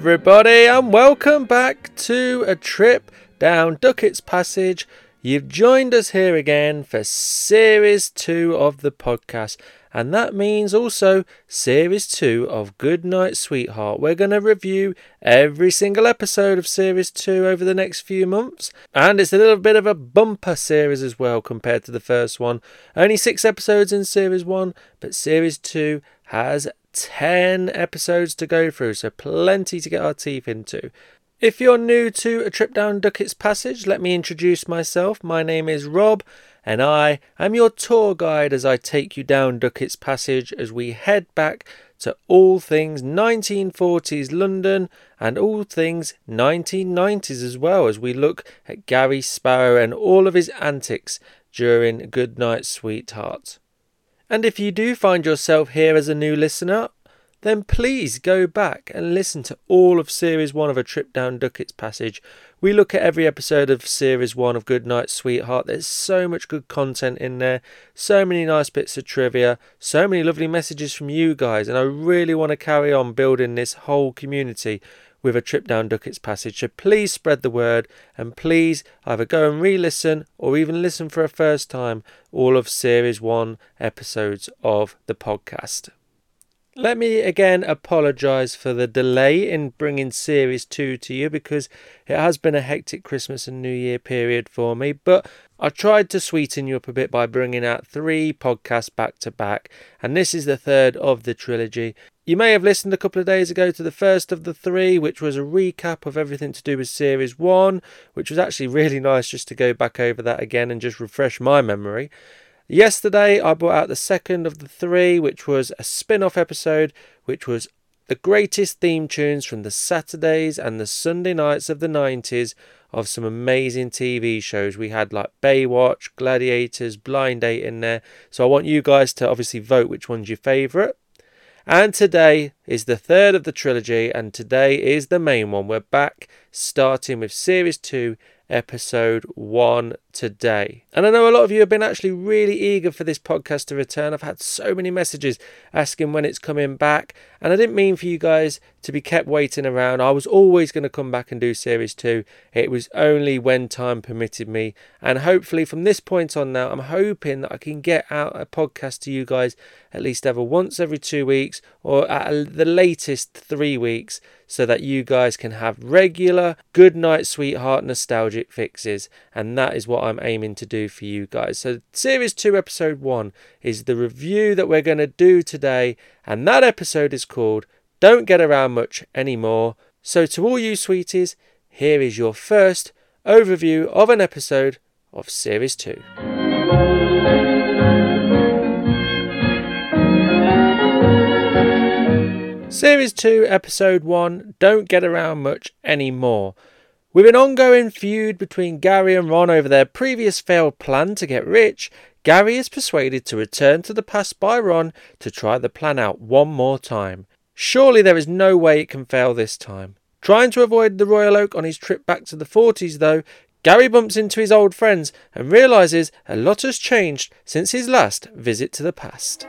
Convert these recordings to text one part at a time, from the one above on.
Everybody, and welcome back to a trip down Duckett's Passage. You've joined us here again for Series 2 of the podcast, and that means also Series 2 of Good Night Sweetheart. We're going to review every single episode of Series 2 over the next few months, and it's a little bit of a bumper series as well compared to the first one. Only six episodes in Series 1, but Series 2 has 10 episodes to go through, so plenty to get our teeth into. If you're new to a trip down Duckett's Passage, let me introduce myself. My name is Rob, and I am your tour guide as I take you down Duckett's Passage as we head back to all things 1940s London and all things 1990s as well as we look at Gary Sparrow and all of his antics during Goodnight Sweetheart. And if you do find yourself here as a new listener, then please go back and listen to all of Series 1 of A Trip Down Duckett's Passage. We look at every episode of Series 1 of Goodnight Sweetheart. There's so much good content in there, so many nice bits of trivia, so many lovely messages from you guys, and I really want to carry on building this whole community with a trip down Duckett's Passage. So please spread the word and please either go and re listen or even listen for a first time all of Series 1 episodes of the podcast. Let me again apologise for the delay in bringing Series 2 to you because it has been a hectic Christmas and New Year period for me, but I tried to sweeten you up a bit by bringing out three podcasts back to back, and this is the third of the trilogy. You may have listened a couple of days ago to the first of the three, which was a recap of everything to do with Series 1, which was actually really nice just to go back over that again and just refresh my memory. Yesterday, I brought out the second of the three, which was a spin off episode, which was the greatest theme tunes from the Saturdays and the Sunday nights of the 90s of some amazing TV shows. We had like Baywatch, Gladiators, Blind Date in there. So I want you guys to obviously vote which one's your favourite. And today is the third of the trilogy, and today is the main one. We're back starting with Series 2, Episode 1 today. And I know a lot of you have been actually really eager for this podcast to return. I've had so many messages asking when it's coming back, and I didn't mean for you guys to be kept waiting around. I was always going to come back and do series 2. It was only when time permitted me, and hopefully from this point on now, I'm hoping that I can get out a podcast to you guys at least ever once every 2 weeks or at the latest 3 weeks so that you guys can have regular good night sweetheart nostalgic fixes and that is what I'm aiming to do for you guys. So, Series 2, Episode 1 is the review that we're going to do today, and that episode is called Don't Get Around Much Anymore. So, to all you sweeties, here is your first overview of an episode of Series 2. Series 2, Episode 1 Don't Get Around Much Anymore. With an ongoing feud between Gary and Ron over their previous failed plan to get rich, Gary is persuaded to return to the past by Ron to try the plan out one more time. Surely there is no way it can fail this time. Trying to avoid the Royal Oak on his trip back to the 40s, though, Gary bumps into his old friends and realizes a lot has changed since his last visit to the past.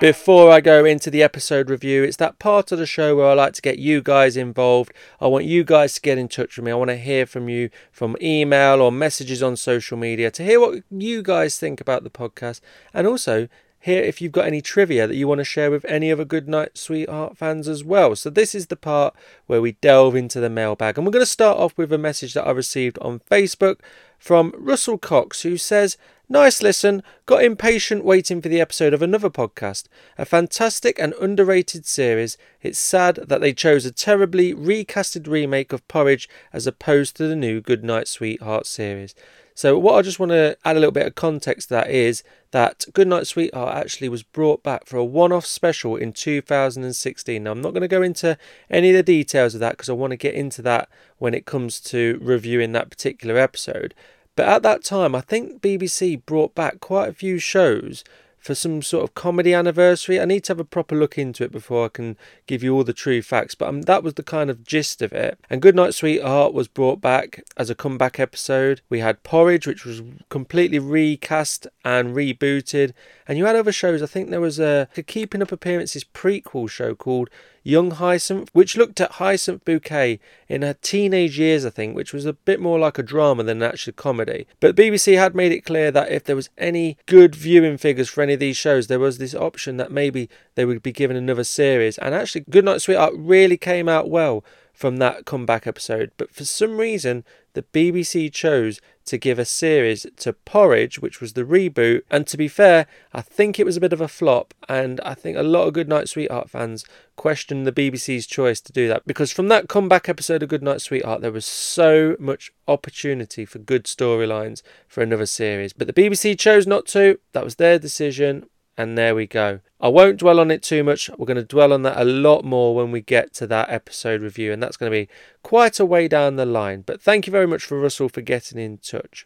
Before I go into the episode review, it's that part of the show where I like to get you guys involved. I want you guys to get in touch with me. I want to hear from you from email or messages on social media to hear what you guys think about the podcast and also hear if you've got any trivia that you want to share with any other Good Night Sweetheart fans as well. So, this is the part where we delve into the mailbag. And we're going to start off with a message that I received on Facebook from Russell Cox, who says, Nice listen, got impatient waiting for the episode of another podcast. A fantastic and underrated series. It's sad that they chose a terribly recasted remake of Porridge as opposed to the new Goodnight Sweetheart series. So, what I just want to add a little bit of context to that is that Goodnight Sweetheart actually was brought back for a one off special in 2016. Now, I'm not going to go into any of the details of that because I want to get into that when it comes to reviewing that particular episode. But at that time, I think BBC brought back quite a few shows for some sort of comedy anniversary. I need to have a proper look into it before I can give you all the true facts, but um, that was the kind of gist of it. And Goodnight Sweetheart was brought back as a comeback episode. We had Porridge, which was completely recast and rebooted. And you had other shows. I think there was a, a Keeping Up Appearances prequel show called Young Hyacinth, which looked at Hyacinth Bouquet in her teenage years, I think, which was a bit more like a drama than an actual comedy. But BBC had made it clear that if there was any good viewing figures for any of these shows, there was this option that maybe they would be given another series. And actually, Goodnight Sweetheart really came out well from that comeback episode. But for some reason, the BBC chose to give a series to Porridge, which was the reboot. And to be fair, I think it was a bit of a flop, and I think a lot of Goodnight Sweetheart fans questioned the BBC's choice to do that because from that comeback episode of Goodnight Sweetheart, there was so much opportunity for good storylines for another series. But the BBC chose not to, that was their decision. And there we go. I won't dwell on it too much. We're going to dwell on that a lot more when we get to that episode review, and that's going to be quite a way down the line. But thank you very much for Russell for getting in touch.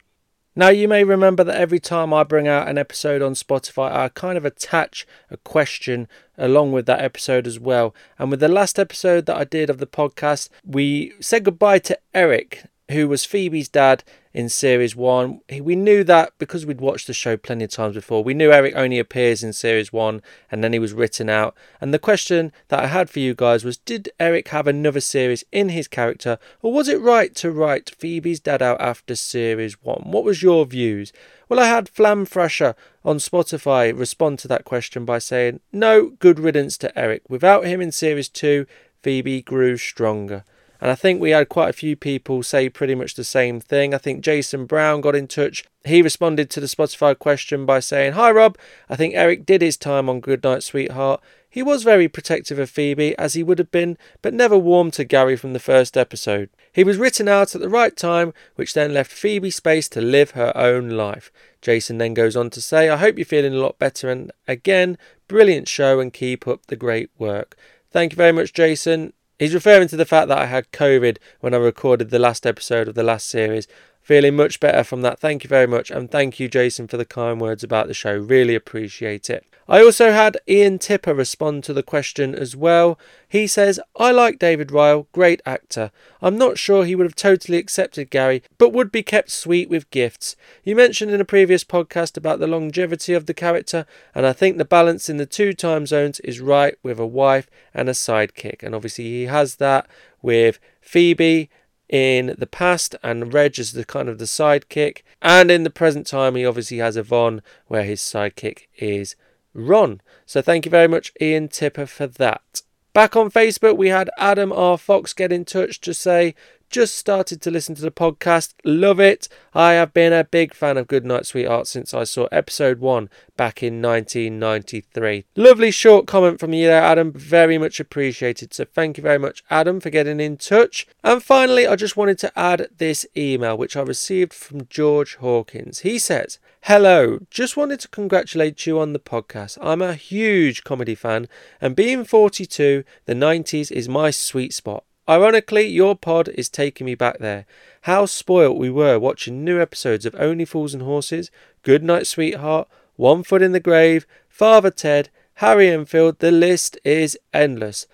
Now, you may remember that every time I bring out an episode on Spotify, I kind of attach a question along with that episode as well. And with the last episode that I did of the podcast, we said goodbye to Eric, who was Phoebe's dad in series one. We knew that because we'd watched the show plenty of times before. We knew Eric only appears in series one and then he was written out. And the question that I had for you guys was Did Eric have another series in his character, or was it right to write Phoebe's dad out after series one? What was your views? Well, I had Flam Thrasher on Spotify respond to that question by saying, No, good riddance to Eric. Without him in series two, Phoebe grew stronger. And I think we had quite a few people say pretty much the same thing. I think Jason Brown got in touch. He responded to the Spotify question by saying, Hi Rob, I think Eric did his time on Goodnight Sweetheart. He was very protective of Phoebe, as he would have been, but never warmed to Gary from the first episode. He was written out at the right time, which then left Phoebe space to live her own life. Jason then goes on to say, I hope you're feeling a lot better, and again, brilliant show and keep up the great work. Thank you very much, Jason. He's referring to the fact that I had COVID when I recorded the last episode of the last series. Feeling much better from that. Thank you very much. And thank you, Jason, for the kind words about the show. Really appreciate it. I also had Ian Tipper respond to the question as well. He says, I like David Ryall, great actor. I'm not sure he would have totally accepted Gary, but would be kept sweet with gifts. You mentioned in a previous podcast about the longevity of the character, and I think the balance in the two time zones is right with a wife and a sidekick. And obviously, he has that with Phoebe in the past and Reg is the kind of the sidekick. And in the present time, he obviously has Yvonne, where his sidekick is Ron. So thank you very much, Ian Tipper, for that. Back on Facebook, we had Adam R. Fox get in touch to say, just started to listen to the podcast. Love it. I have been a big fan of Goodnight Sweetheart since I saw episode one back in 1993. Lovely short comment from you there, Adam. Very much appreciated. So thank you very much, Adam, for getting in touch. And finally, I just wanted to add this email which I received from George Hawkins. He says, Hello, just wanted to congratulate you on the podcast. I'm a huge comedy fan, and being 42, the 90s is my sweet spot. Ironically, your pod is taking me back there. How spoilt we were watching new episodes of Only Fools and Horses, Good Night Sweetheart, One Foot in the Grave, Father Ted, Harry Enfield, the list is endless.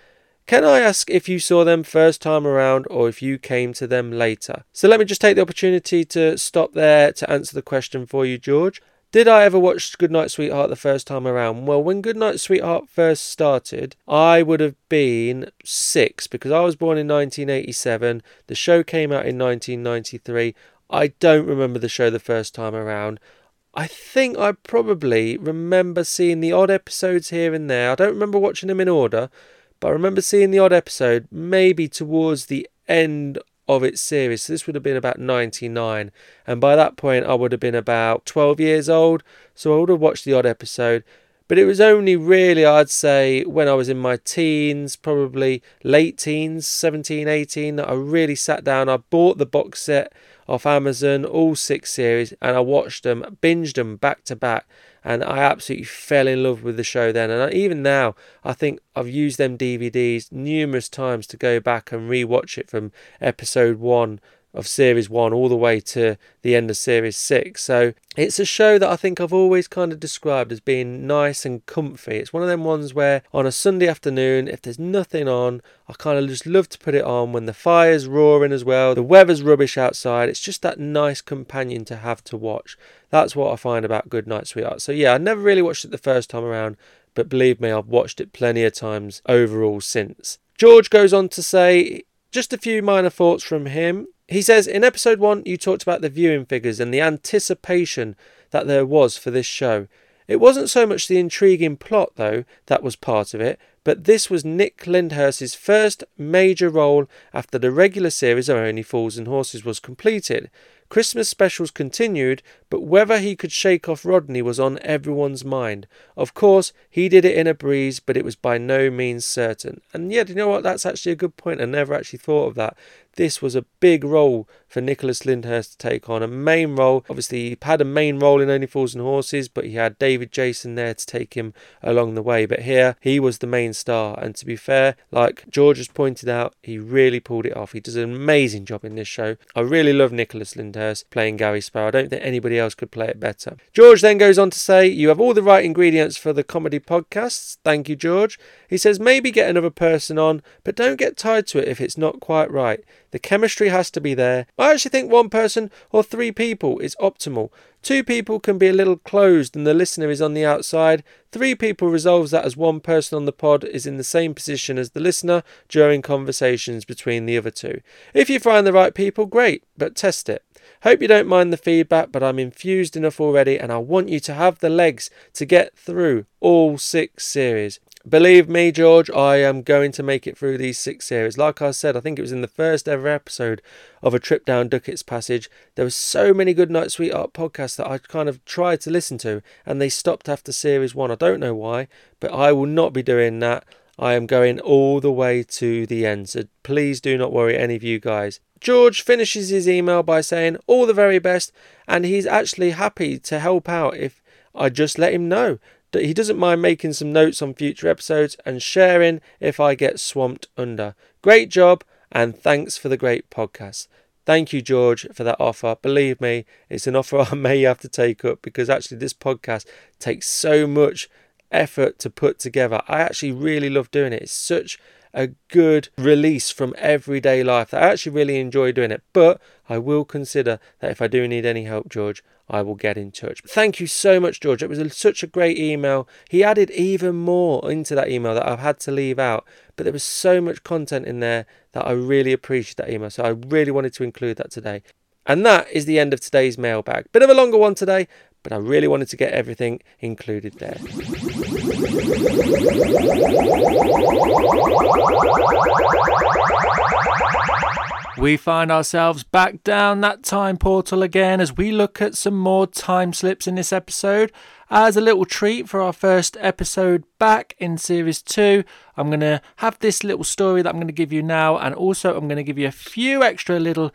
Can I ask if you saw them first time around or if you came to them later? So let me just take the opportunity to stop there to answer the question for you, George. Did I ever watch Goodnight Sweetheart the first time around? Well, when Goodnight Sweetheart first started, I would have been six because I was born in 1987. The show came out in 1993. I don't remember the show the first time around. I think I probably remember seeing the odd episodes here and there. I don't remember watching them in order, but I remember seeing the odd episode maybe towards the end of its series. So this would have been about 99. And by that point, I would have been about 12 years old. So I would have watched the odd episode. But it was only really, I'd say, when I was in my teens, probably late teens, 17, 18, that I really sat down. I bought the box set off Amazon, all six series, and I watched them, binged them back to back and I absolutely fell in love with the show then. And even now, I think I've used them DVDs numerous times to go back and rewatch it from episode one of series one all the way to the end of series six. So it's a show that I think I've always kind of described as being nice and comfy. It's one of them ones where on a Sunday afternoon, if there's nothing on, I kind of just love to put it on when the fire's roaring as well, the weather's rubbish outside. It's just that nice companion to have to watch. That's what I find about Good Night Sweetheart. So yeah, I never really watched it the first time around, but believe me, I've watched it plenty of times overall since. George goes on to say just a few minor thoughts from him. He says, In episode one, you talked about the viewing figures and the anticipation that there was for this show. It wasn't so much the intriguing plot, though, that was part of it, but this was Nick Lyndhurst's first major role after the regular series of Only Fools and Horses was completed. Christmas specials continued, but whether he could shake off Rodney was on everyone's mind. Of course, he did it in a breeze, but it was by no means certain. And yet, you know what? That's actually a good point. I never actually thought of that. This was a big role for Nicholas Lyndhurst to take on, a main role. Obviously, he had a main role in Only Fools and Horses, but he had David Jason there to take him along the way. But here, he was the main star. And to be fair, like George has pointed out, he really pulled it off. He does an amazing job in this show. I really love Nicholas Lyndhurst playing Gary Sparrow. I don't think anybody else could play it better. George then goes on to say, You have all the right ingredients for the comedy podcasts. Thank you, George. He says, Maybe get another person on, but don't get tied to it if it's not quite right. The chemistry has to be there. I actually think one person or three people is optimal. Two people can be a little closed and the listener is on the outside. Three people resolves that as one person on the pod is in the same position as the listener during conversations between the other two. If you find the right people, great, but test it. Hope you don't mind the feedback, but I'm infused enough already and I want you to have the legs to get through all six series. Believe me, George, I am going to make it through these six series. Like I said, I think it was in the first ever episode of A Trip Down Duckett's Passage. There were so many Good Night Sweetheart podcasts that I kind of tried to listen to, and they stopped after series one. I don't know why, but I will not be doing that. I am going all the way to the end, so please do not worry, any of you guys. George finishes his email by saying all the very best, and he's actually happy to help out if I just let him know he doesn't mind making some notes on future episodes and sharing if I get swamped under. Great job and thanks for the great podcast. Thank you, George, for that offer. Believe me, it's an offer I may have to take up because actually this podcast takes so much effort to put together. I actually really love doing it. It's such a good release from everyday life. I actually really enjoy doing it. But I will consider that if I do need any help, George, I will get in touch. Thank you so much, George. It was a, such a great email. He added even more into that email that I've had to leave out, but there was so much content in there that I really appreciate that email. So I really wanted to include that today. And that is the end of today's mailbag. Bit of a longer one today, but I really wanted to get everything included there. We find ourselves back down that time portal again as we look at some more time slips in this episode. As a little treat for our first episode back in series 2, I'm going to have this little story that I'm going to give you now, and also I'm going to give you a few extra little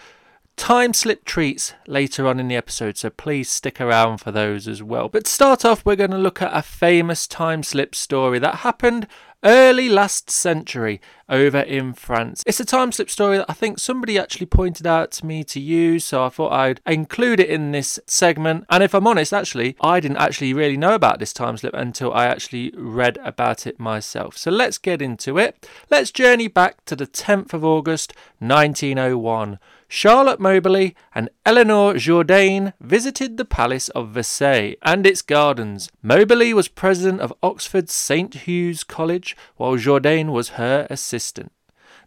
time slip treats later on in the episode, so please stick around for those as well. But to start off, we're going to look at a famous time slip story that happened early last century over in France. It's a time slip story that I think somebody actually pointed out to me to use, so I thought I'd include it in this segment. And if I'm honest, actually, I didn't actually really know about this time slip until I actually read about it myself. So let's get into it. Let's journey back to the 10th of August 1901. Charlotte Moberly and Eleanor Jourdain visited the Palace of Versailles and its gardens. Moberly was president of Oxford's St. Hugh's College, while Jourdain was her assistant.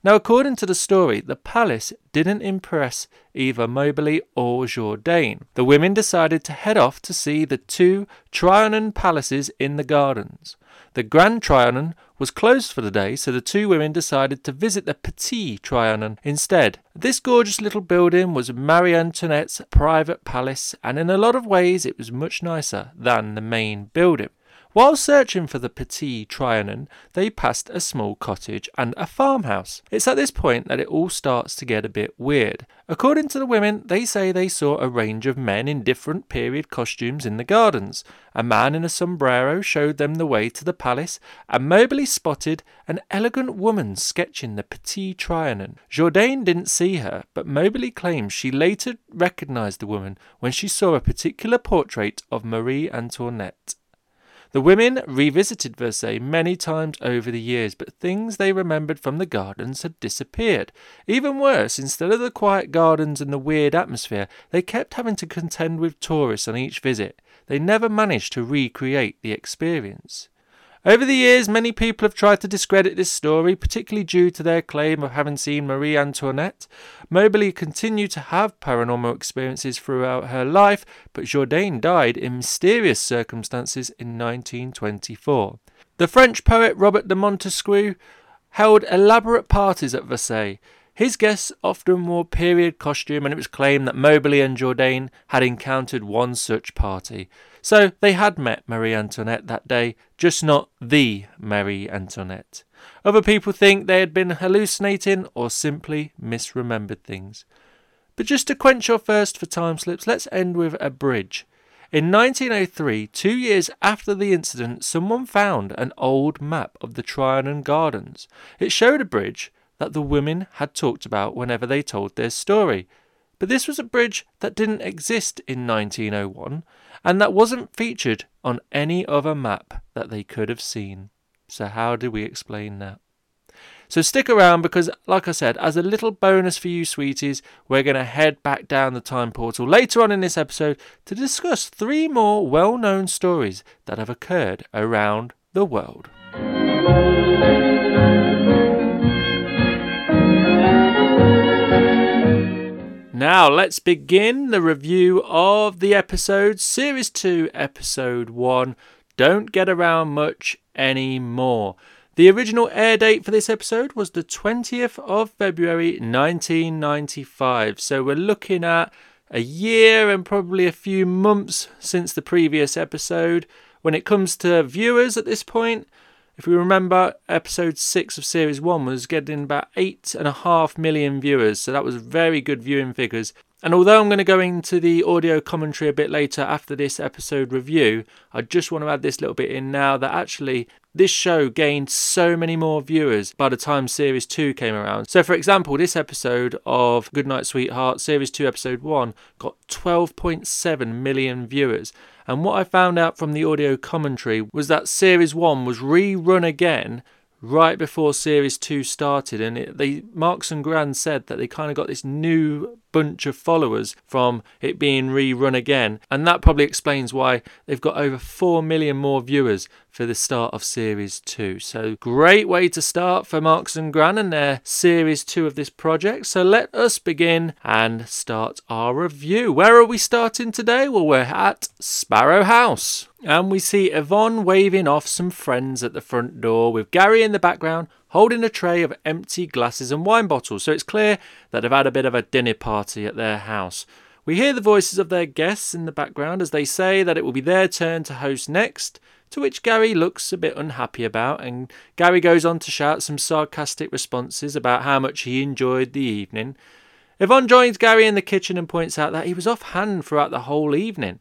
Now, according to the story, the palace didn't impress either Moberly or Jourdain. The women decided to head off to see the two Trianon palaces in the gardens. The Grand Trianon was closed for the day, so the two women decided to visit the Petit Trianon instead. This gorgeous little building was Marie Antoinette's private palace, and in a lot of ways it was much nicer than the main building. While searching for the Petit Trianon, they passed a small cottage and a farmhouse. It's at this point that it all starts to get a bit weird. According to the women, they say they saw a range of men in different period costumes in the gardens. A man in a sombrero showed them the way to the palace, and Moberly spotted an elegant woman sketching the Petit Trianon. Jourdain didn't see her, but Moberly claims she later recognized the woman when she saw a particular portrait of Marie Antoinette. The women revisited Versailles many times over the years, but things they remembered from the gardens had disappeared. Even worse, instead of the quiet gardens and the weird atmosphere, they kept having to contend with tourists on each visit. They never managed to recreate the experience. Over the years, many people have tried to discredit this story, particularly due to their claim of having seen Marie Antoinette. Moberly continued to have paranormal experiences throughout her life, but Jourdain died in mysterious circumstances in 1924. The French poet Robert de Montesquiou held elaborate parties at Versailles. His guests often wore period costume, and it was claimed that Moberly and Jourdain had encountered one such party. So they had met Marie Antoinette that day, just not the Marie Antoinette. Other people think they had been hallucinating or simply misremembered things. But just to quench your thirst for time slips, let's end with a bridge. In 1903, two years after the incident, someone found an old map of the Trianon Gardens. It showed a bridge that the women had talked about whenever they told their story. But this was a bridge that didn't exist in 1901, and that wasn't featured on any other map that they could have seen. So, how do we explain that? So, stick around because, like I said, as a little bonus for you, sweeties, we're going to head back down the time portal later on in this episode to discuss three more well known stories that have occurred around the world. Now, let's begin the review of the episode, Series 2, Episode 1 Don't Get Around Much Anymore. The original air date for this episode was the 20th of February 1995, so we're looking at a year and probably a few months since the previous episode. When it comes to viewers at this point, if we remember, episode 6 of series 1 was getting about 8.5 million viewers, so that was very good viewing figures. And although I'm going to go into the audio commentary a bit later after this episode review, I just want to add this little bit in now that actually this show gained so many more viewers by the time Series 2 came around. So, for example, this episode of Goodnight Sweetheart, Series 2, Episode 1, got 12.7 million viewers. And what I found out from the audio commentary was that Series 1 was rerun again right before Series 2 started. And it, they Marks and Gran said that they kind of got this new bunch of followers from it being rerun again. And that probably explains why they've got over 4 million more viewers for the start of Series 2. So, great way to start for Marks and Gran and their Series 2 of this project. So, let us begin and start our review. Where are we starting today? Well, we're at Sparrow House. And we see Yvonne waving off some friends at the front door with Gary in the background holding a tray of empty glasses and wine bottles, so it's clear that they've had a bit of a dinner party at their house. We hear the voices of their guests in the background as they say that it will be their turn to host next, to which Gary looks a bit unhappy about, and Gary goes on to shout some sarcastic responses about how much he enjoyed the evening. Yvonne joins Gary in the kitchen and points out that he was offhand throughout the whole evening.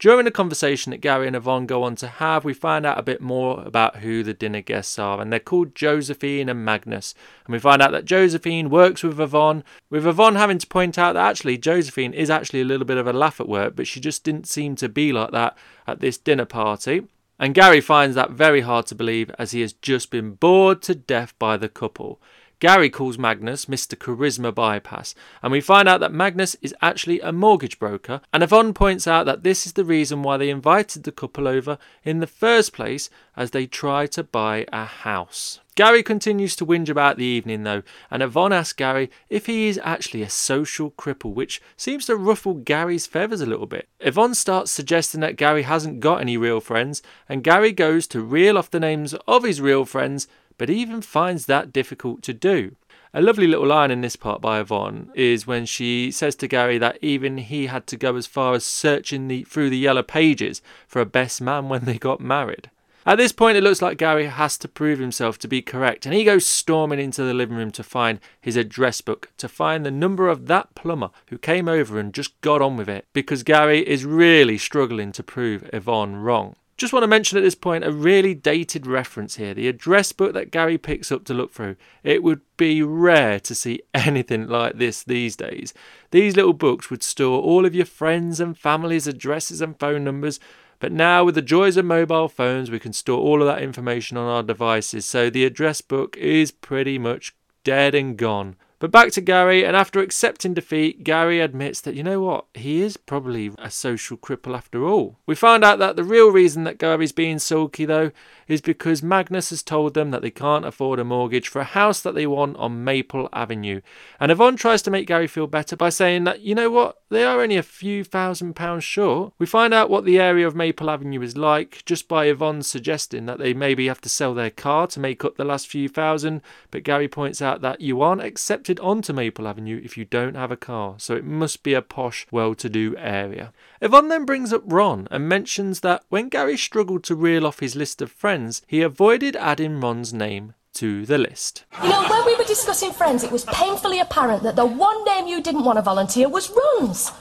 During the conversation that Gary and Yvonne go on to have, we find out a bit more about who the dinner guests are, and they're called Josephine and Magnus. And we find out that Josephine works with Yvonne, with Yvonne having to point out that actually Josephine is actually a little bit of a laugh at work, but she just didn't seem to be like that at this dinner party. And Gary finds that very hard to believe as he has just been bored to death by the couple. Gary calls Magnus Mr. Charisma Bypass, and we find out that Magnus is actually a mortgage broker. And Yvonne points out that this is the reason why they invited the couple over in the first place, as they try to buy a house. Gary continues to whinge about the evening though, and Yvonne asks Gary if he is actually a social cripple, which seems to ruffle Gary's feathers a little bit. Yvonne starts suggesting that Gary hasn't got any real friends, and Gary goes to reel off the names of his real friends but even finds that difficult to do. A lovely little line in this part by Yvonne is when she says to Gary that even he had to go as far as searching the, through the yellow pages for a best man when they got married. At this point, it looks like Gary has to prove himself to be correct, and he goes storming into the living room to find his address book, to find the number of that plumber who came over and just got on with it, because Gary is really struggling to prove Yvonne wrong. Just want to mention at this point a really dated reference here the address book that Gary picks up to look through. It would be rare to see anything like this these days. These little books would store all of your friends' and family's addresses and phone numbers. But now, with the joys of mobile phones, we can store all of that information on our devices, so the address book is pretty much dead and gone. But back to Gary, and after accepting defeat, Gary admits that, you know what, he is probably a social cripple after all. We find out that the real reason that Gary's being sulky, though, is because Magnus has told them that they can't afford a mortgage for a house that they want on Maple Avenue. And Yvonne tries to make Gary feel better by saying that, you know what, they are only a few thousand pounds short. We find out what the area of Maple Avenue is like just by Yvonne suggesting that they maybe have to sell their car to make up the last few thousand. But Gary points out that you aren't accepted onto Maple Avenue if you don't have a car, so it must be a posh, well to do area. Yvonne then brings up Ron and mentions that when Gary struggled to reel off his list of friends, he avoided adding Ron's name to the list. You know, when we were discussing friends, it was painfully apparent that the one name you didn't want to volunteer was Ron's.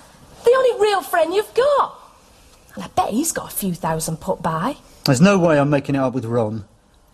The only real friend you've got. And I bet he's got a few thousand put by. There's no way I'm making it up with Ron.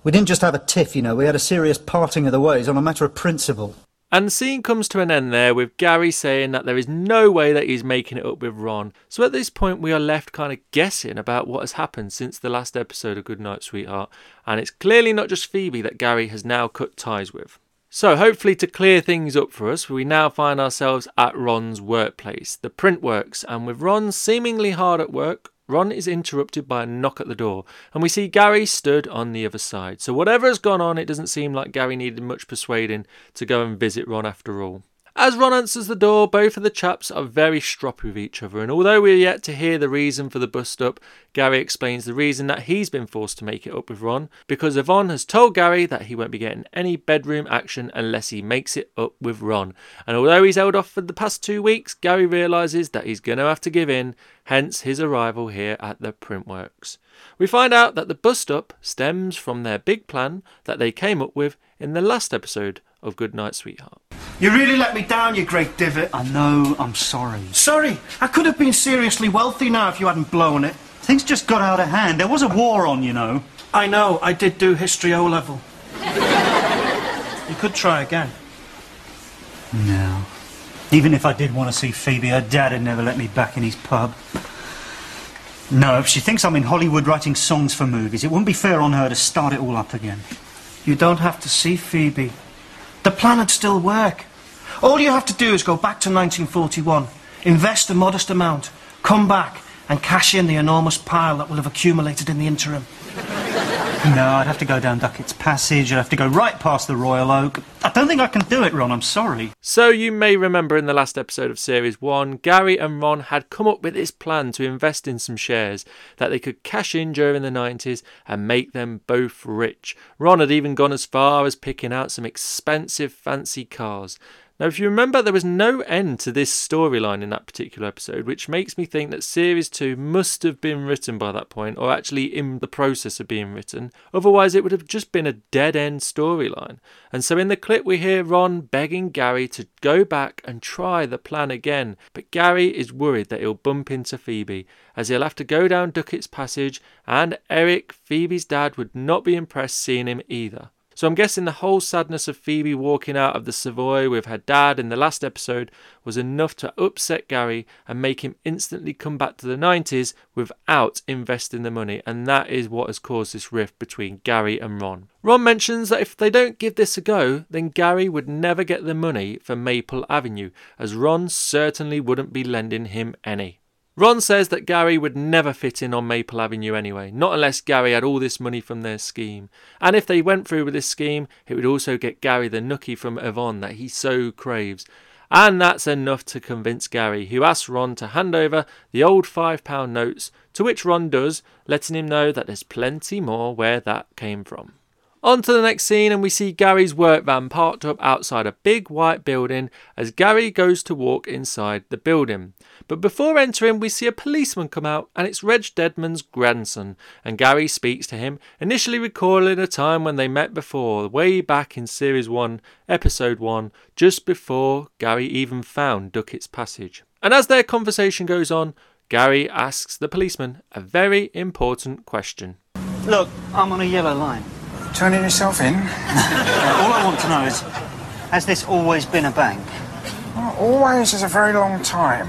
We didn't just have a tiff, you know, we had a serious parting of the ways on a matter of principle. And the scene comes to an end there with Gary saying that there is no way that he's making it up with Ron. So at this point, we are left kind of guessing about what has happened since the last episode of Goodnight Sweetheart. And it's clearly not just Phoebe that Gary has now cut ties with. So, hopefully, to clear things up for us, we now find ourselves at Ron's workplace, the print works, and with Ron seemingly hard at work, Ron is interrupted by a knock at the door, and we see Gary stood on the other side. So, whatever has gone on, it doesn't seem like Gary needed much persuading to go and visit Ron after all. As Ron answers the door, both of the chaps are very stroppy with each other, and although we're yet to hear the reason for the bust up, Gary explains the reason that he's been forced to make it up with Ron because Yvonne has told Gary that he won't be getting any bedroom action unless he makes it up with Ron. And although he's held off for the past two weeks, Gary realises that he's going to have to give in, hence his arrival here at the Printworks. We find out that the bust up stems from their big plan that they came up with in the last episode of Goodnight Sweetheart. You really let me down, you great divot. I know, I'm sorry. Sorry, I could have been seriously wealthy now if you hadn't blown it. Things just got out of hand. There was a war on, you know. I know, I did do history O level. you could try again. No. Even if I did want to see Phoebe, her dad had never let me back in his pub. No, if she thinks I'm in Hollywood writing songs for movies, it wouldn't be fair on her to start it all up again. You don't have to see Phoebe. The plan would still work. All you have to do is go back to 1941, invest a modest amount, come back and cash in the enormous pile that will have accumulated in the interim. No, I'd have to go down Duckett's Passage. I'd have to go right past the Royal Oak. I don't think I can do it, Ron. I'm sorry. So, you may remember in the last episode of Series 1, Gary and Ron had come up with this plan to invest in some shares that they could cash in during the 90s and make them both rich. Ron had even gone as far as picking out some expensive, fancy cars. Now, if you remember, there was no end to this storyline in that particular episode, which makes me think that Series 2 must have been written by that point, or actually in the process of being written. Otherwise, it would have just been a dead end storyline. And so in the clip, we hear Ron begging Gary to go back and try the plan again. But Gary is worried that he'll bump into Phoebe, as he'll have to go down Duckett's Passage, and Eric, Phoebe's dad, would not be impressed seeing him either. So I'm guessing the whole sadness of Phoebe walking out of the Savoy with her dad in the last episode was enough to upset Gary and make him instantly come back to the 90s without investing the money, and that is what has caused this rift between Gary and Ron. Ron mentions that if they don't give this a go, then Gary would never get the money for Maple Avenue, as Ron certainly wouldn't be lending him any. Ron says that Gary would never fit in on Maple Avenue anyway, not unless Gary had all this money from their scheme. And if they went through with this scheme, it would also get Gary the nookie from Yvonne that he so craves. And that's enough to convince Gary, who asks Ron to hand over the old £5 notes, to which Ron does, letting him know that there's plenty more where that came from. On to the next scene, and we see Gary's work van parked up outside a big white building as Gary goes to walk inside the building. But before entering, we see a policeman come out, and it's Reg Deadman's grandson. And Gary speaks to him, initially recalling a time when they met before, way back in Series 1, Episode 1, just before Gary even found Duckett's Passage. And as their conversation goes on, Gary asks the policeman a very important question. Look, I'm on a yellow line. Turning yourself in? All I want to know is, has this always been a bank? Well, always is a very long time.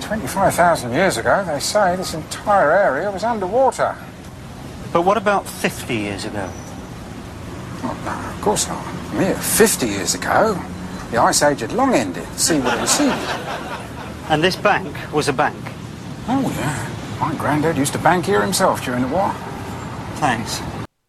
25,000 years ago, they say this entire area was underwater. But what about 50 years ago? Well, no, of course not. Mere 50 years ago, the Ice Age had long ended. See what it receded. And this bank was a bank? Oh, yeah. My granddad used to bank here himself during the war. Thanks.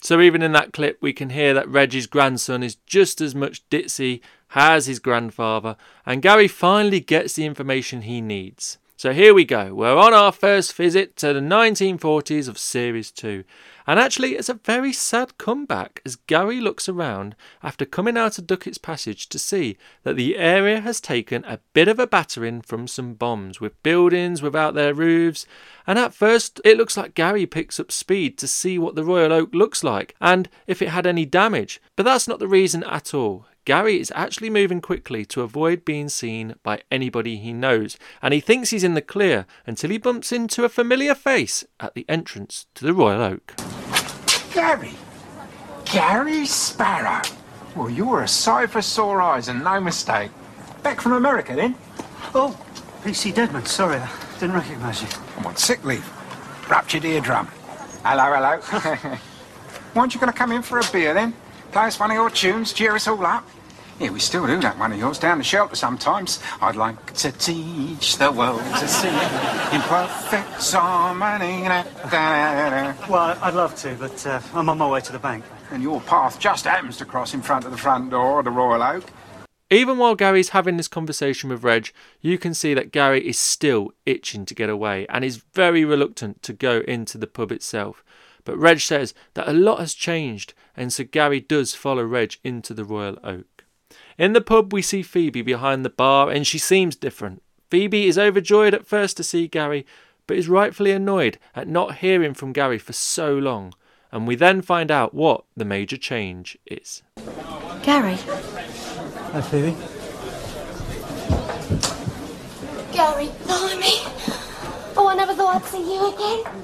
So even in that clip, we can hear that Reggie's grandson is just as much ditzy as his grandfather, and Gary finally gets the information he needs. So here we go. We're on our first visit to the 1940s of Series 2. And actually, it's a very sad comeback as Gary looks around after coming out of Duckett's Passage to see that the area has taken a bit of a battering from some bombs, with buildings without their roofs. And at first, it looks like Gary picks up speed to see what the Royal Oak looks like and if it had any damage. But that's not the reason at all. Gary is actually moving quickly to avoid being seen by anybody he knows, and he thinks he's in the clear until he bumps into a familiar face at the entrance to the Royal Oak. Gary! Gary Sparrow! Well, you're a sight for sore eyes and no mistake. Back from America then? Oh, PC Deadman, sorry, I didn't recognise you. I'm on sick leave. Ruptured eardrum. Hello, hello. Weren't you going to come in for a beer then? Play us one of your tunes, cheer us all up? Yeah, we still do that one of yours down the shelter sometimes. I'd like to teach the world to sing in perfect harmony. Well, I'd love to, but uh, I'm on my way to the bank. And your path just happens to cross in front of the front door of the Royal Oak. Even while Gary's having this conversation with Reg, you can see that Gary is still itching to get away and is very reluctant to go into the pub itself. But Reg says that a lot has changed, and so Gary does follow Reg into the Royal Oak. In the pub, we see Phoebe behind the bar, and she seems different. Phoebe is overjoyed at first to see Gary, but is rightfully annoyed at not hearing from Gary for so long. And we then find out what the major change is. Gary. Hi, Phoebe. Gary, blimey. Oh, I never thought I'd see you again.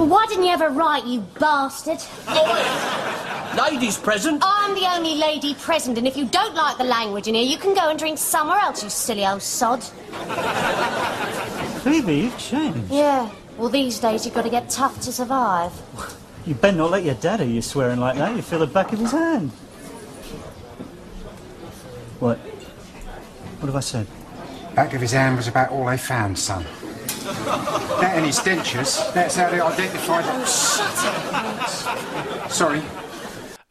Well, why didn't you ever write, you bastard? Oh, Ladies present. I'm the only lady present, and if you don't like the language in here, you can go and drink somewhere else, you silly old sod. Phoebe, you've changed. Yeah, well, these days you've got to get tough to survive. You better not let your dad hear you swearing like that. You feel the back of his hand. What? What have I said? Back of his hand was about all they found, son. That and his dentures. That's how they identified it. Sorry.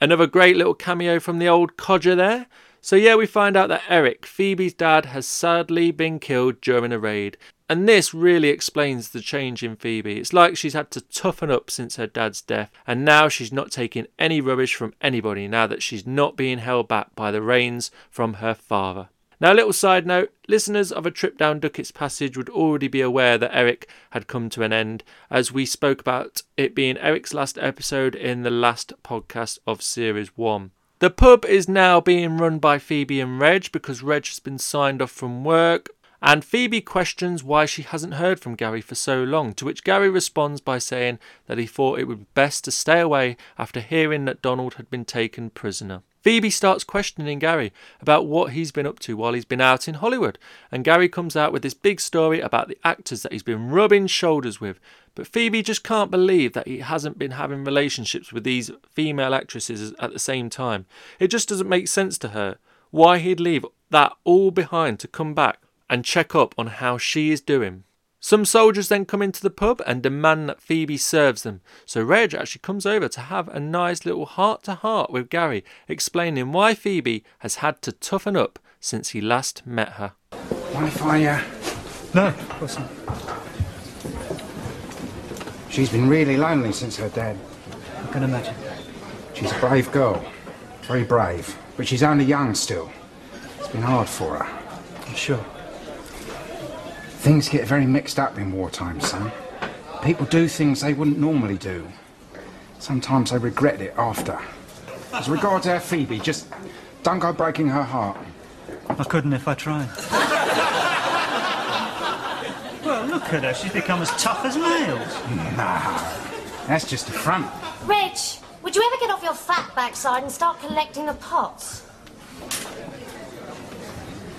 Another great little cameo from the old codger there. So, yeah, we find out that Eric, Phoebe's dad, has sadly been killed during a raid. And this really explains the change in Phoebe. It's like she's had to toughen up since her dad's death, and now she's not taking any rubbish from anybody now that she's not being held back by the reins from her father. Now, a little side note listeners of a trip down Duckett's Passage would already be aware that Eric had come to an end, as we spoke about it being Eric's last episode in the last podcast of Series 1. The pub is now being run by Phoebe and Reg because Reg has been signed off from work. And Phoebe questions why she hasn't heard from Gary for so long, to which Gary responds by saying that he thought it would be best to stay away after hearing that Donald had been taken prisoner. Phoebe starts questioning Gary about what he's been up to while he's been out in Hollywood, and Gary comes out with this big story about the actors that he's been rubbing shoulders with. But Phoebe just can't believe that he hasn't been having relationships with these female actresses at the same time. It just doesn't make sense to her why he'd leave that all behind to come back and check up on how she is doing. Some soldiers then come into the pub and demand that Phoebe serves them, so Reg actually comes over to have a nice little heart to heart with Gary, explaining why Phoebe has had to toughen up since he last met her. Mind if I, uh... No, of course not. She's been really lonely since her dad. I can imagine. She's a brave girl, very brave, but she's only young still. It's been hard for her. I'm sure. Things get very mixed up in wartime, son. People do things they wouldn't normally do. Sometimes they regret it after. As regards our Phoebe, just don't go breaking her heart. I couldn't if I tried. well, look at her. She's become as tough as nails. Nah, that's just a front. Rich, would you ever get off your fat backside and start collecting the pots?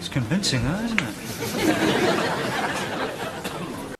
It's convincing, though, isn't it?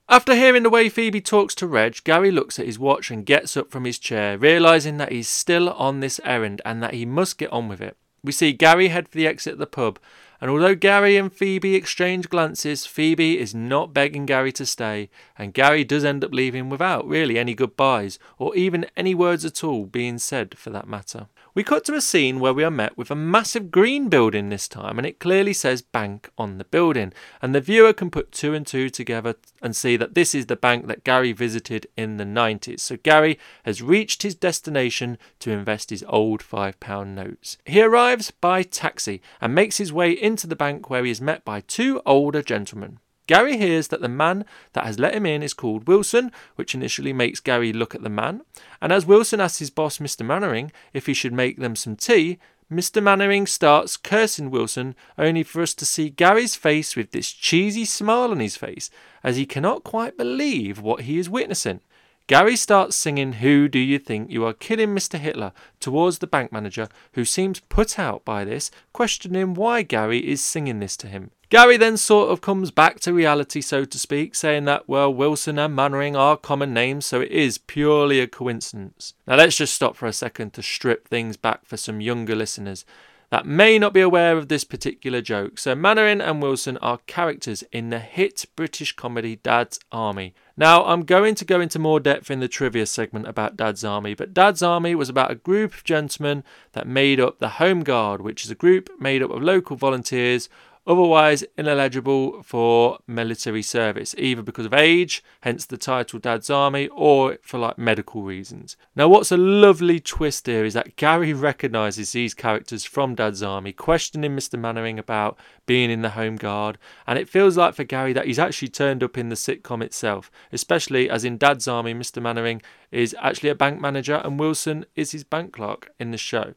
After hearing the way Phoebe talks to Reg, Gary looks at his watch and gets up from his chair, realising that he's still on this errand and that he must get on with it. We see Gary head for the exit of the pub, and although Gary and Phoebe exchange glances, Phoebe is not begging Gary to stay, and Gary does end up leaving without really any goodbyes, or even any words at all being said for that matter. We cut to a scene where we are met with a massive green building this time, and it clearly says bank on the building. And the viewer can put two and two together and see that this is the bank that Gary visited in the 90s. So Gary has reached his destination to invest his old £5 notes. He arrives by taxi and makes his way into the bank where he is met by two older gentlemen. Gary hears that the man that has let him in is called Wilson, which initially makes Gary look at the man. And as Wilson asks his boss, Mr. Mannering, if he should make them some tea, Mr. Mannering starts cursing Wilson, only for us to see Gary's face with this cheesy smile on his face, as he cannot quite believe what he is witnessing. Gary starts singing Who Do You Think You Are Kidding Mr. Hitler towards the bank manager, who seems put out by this, questioning why Gary is singing this to him. Gary then sort of comes back to reality, so to speak, saying that, well, Wilson and Mannering are common names, so it is purely a coincidence. Now, let's just stop for a second to strip things back for some younger listeners that may not be aware of this particular joke. So, Mannering and Wilson are characters in the hit British comedy Dad's Army. Now, I'm going to go into more depth in the trivia segment about Dad's Army, but Dad's Army was about a group of gentlemen that made up the Home Guard, which is a group made up of local volunteers otherwise ineligible for military service, either because of age, hence the title Dad's Army, or for like medical reasons. Now, what's a lovely twist here is that Gary recognises these characters from Dad's Army, questioning Mr. Mannering about being in the Home Guard, and it feels like for Gary that he's actually turned up in the sitcom itself, especially as in Dad's Army, Mr. Mannering is actually a bank manager and Wilson is his bank clerk in the show.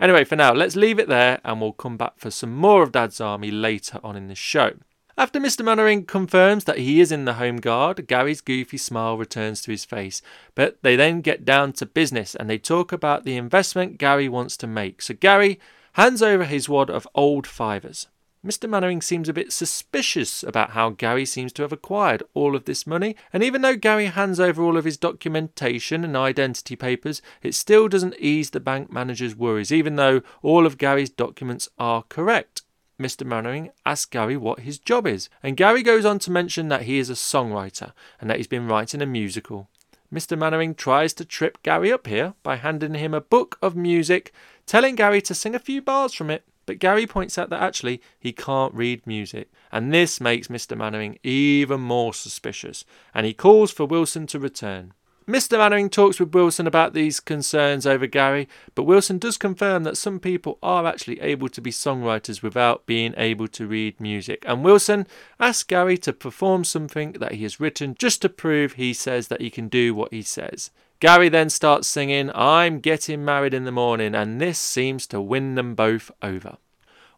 Anyway, for now, let's leave it there and we'll come back for some more of Dad's Army later on in the show. After Mr. Mannering confirms that he is in the Home Guard, Gary's goofy smile returns to his face. But they then get down to business and they talk about the investment Gary wants to make. So Gary hands over his wad of old fivers. Mr. Mannering seems a bit suspicious about how Gary seems to have acquired all of this money, and even though Gary hands over all of his documentation and identity papers, it still doesn't ease the bank manager's worries, even though all of Gary's documents are correct. Mr. Mannering asks Gary what his job is, and Gary goes on to mention that he is a songwriter and that he's been writing a musical. Mr. Mannering tries to trip Gary up here by handing him a book of music, telling Gary to sing a few bars from it. But Gary points out that actually he can't read music, and this makes Mr. Mannering even more suspicious, and he calls for Wilson to return. Mr. Mannering talks with Wilson about these concerns over Gary, but Wilson does confirm that some people are actually able to be songwriters without being able to read music. And Wilson asks Gary to perform something that he has written just to prove he says that he can do what he says. Gary then starts singing, I'm getting married in the morning, and this seems to win them both over.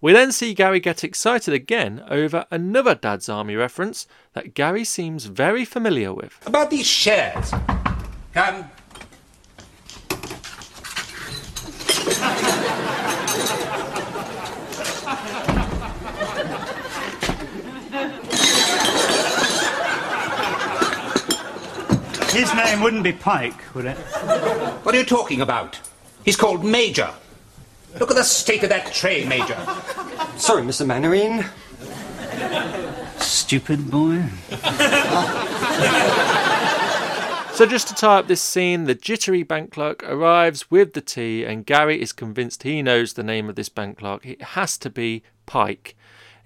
We then see Gary get excited again over another Dad's Army reference that Gary seems very familiar with. About these shares. Um, His name wouldn't be Pike, would it? what are you talking about? He's called Major. Look at the state of that tray, Major. Sorry, Mr. Mannering. Stupid boy. So, just to tie up this scene, the jittery bank clerk arrives with the tea, and Gary is convinced he knows the name of this bank clerk. It has to be Pike.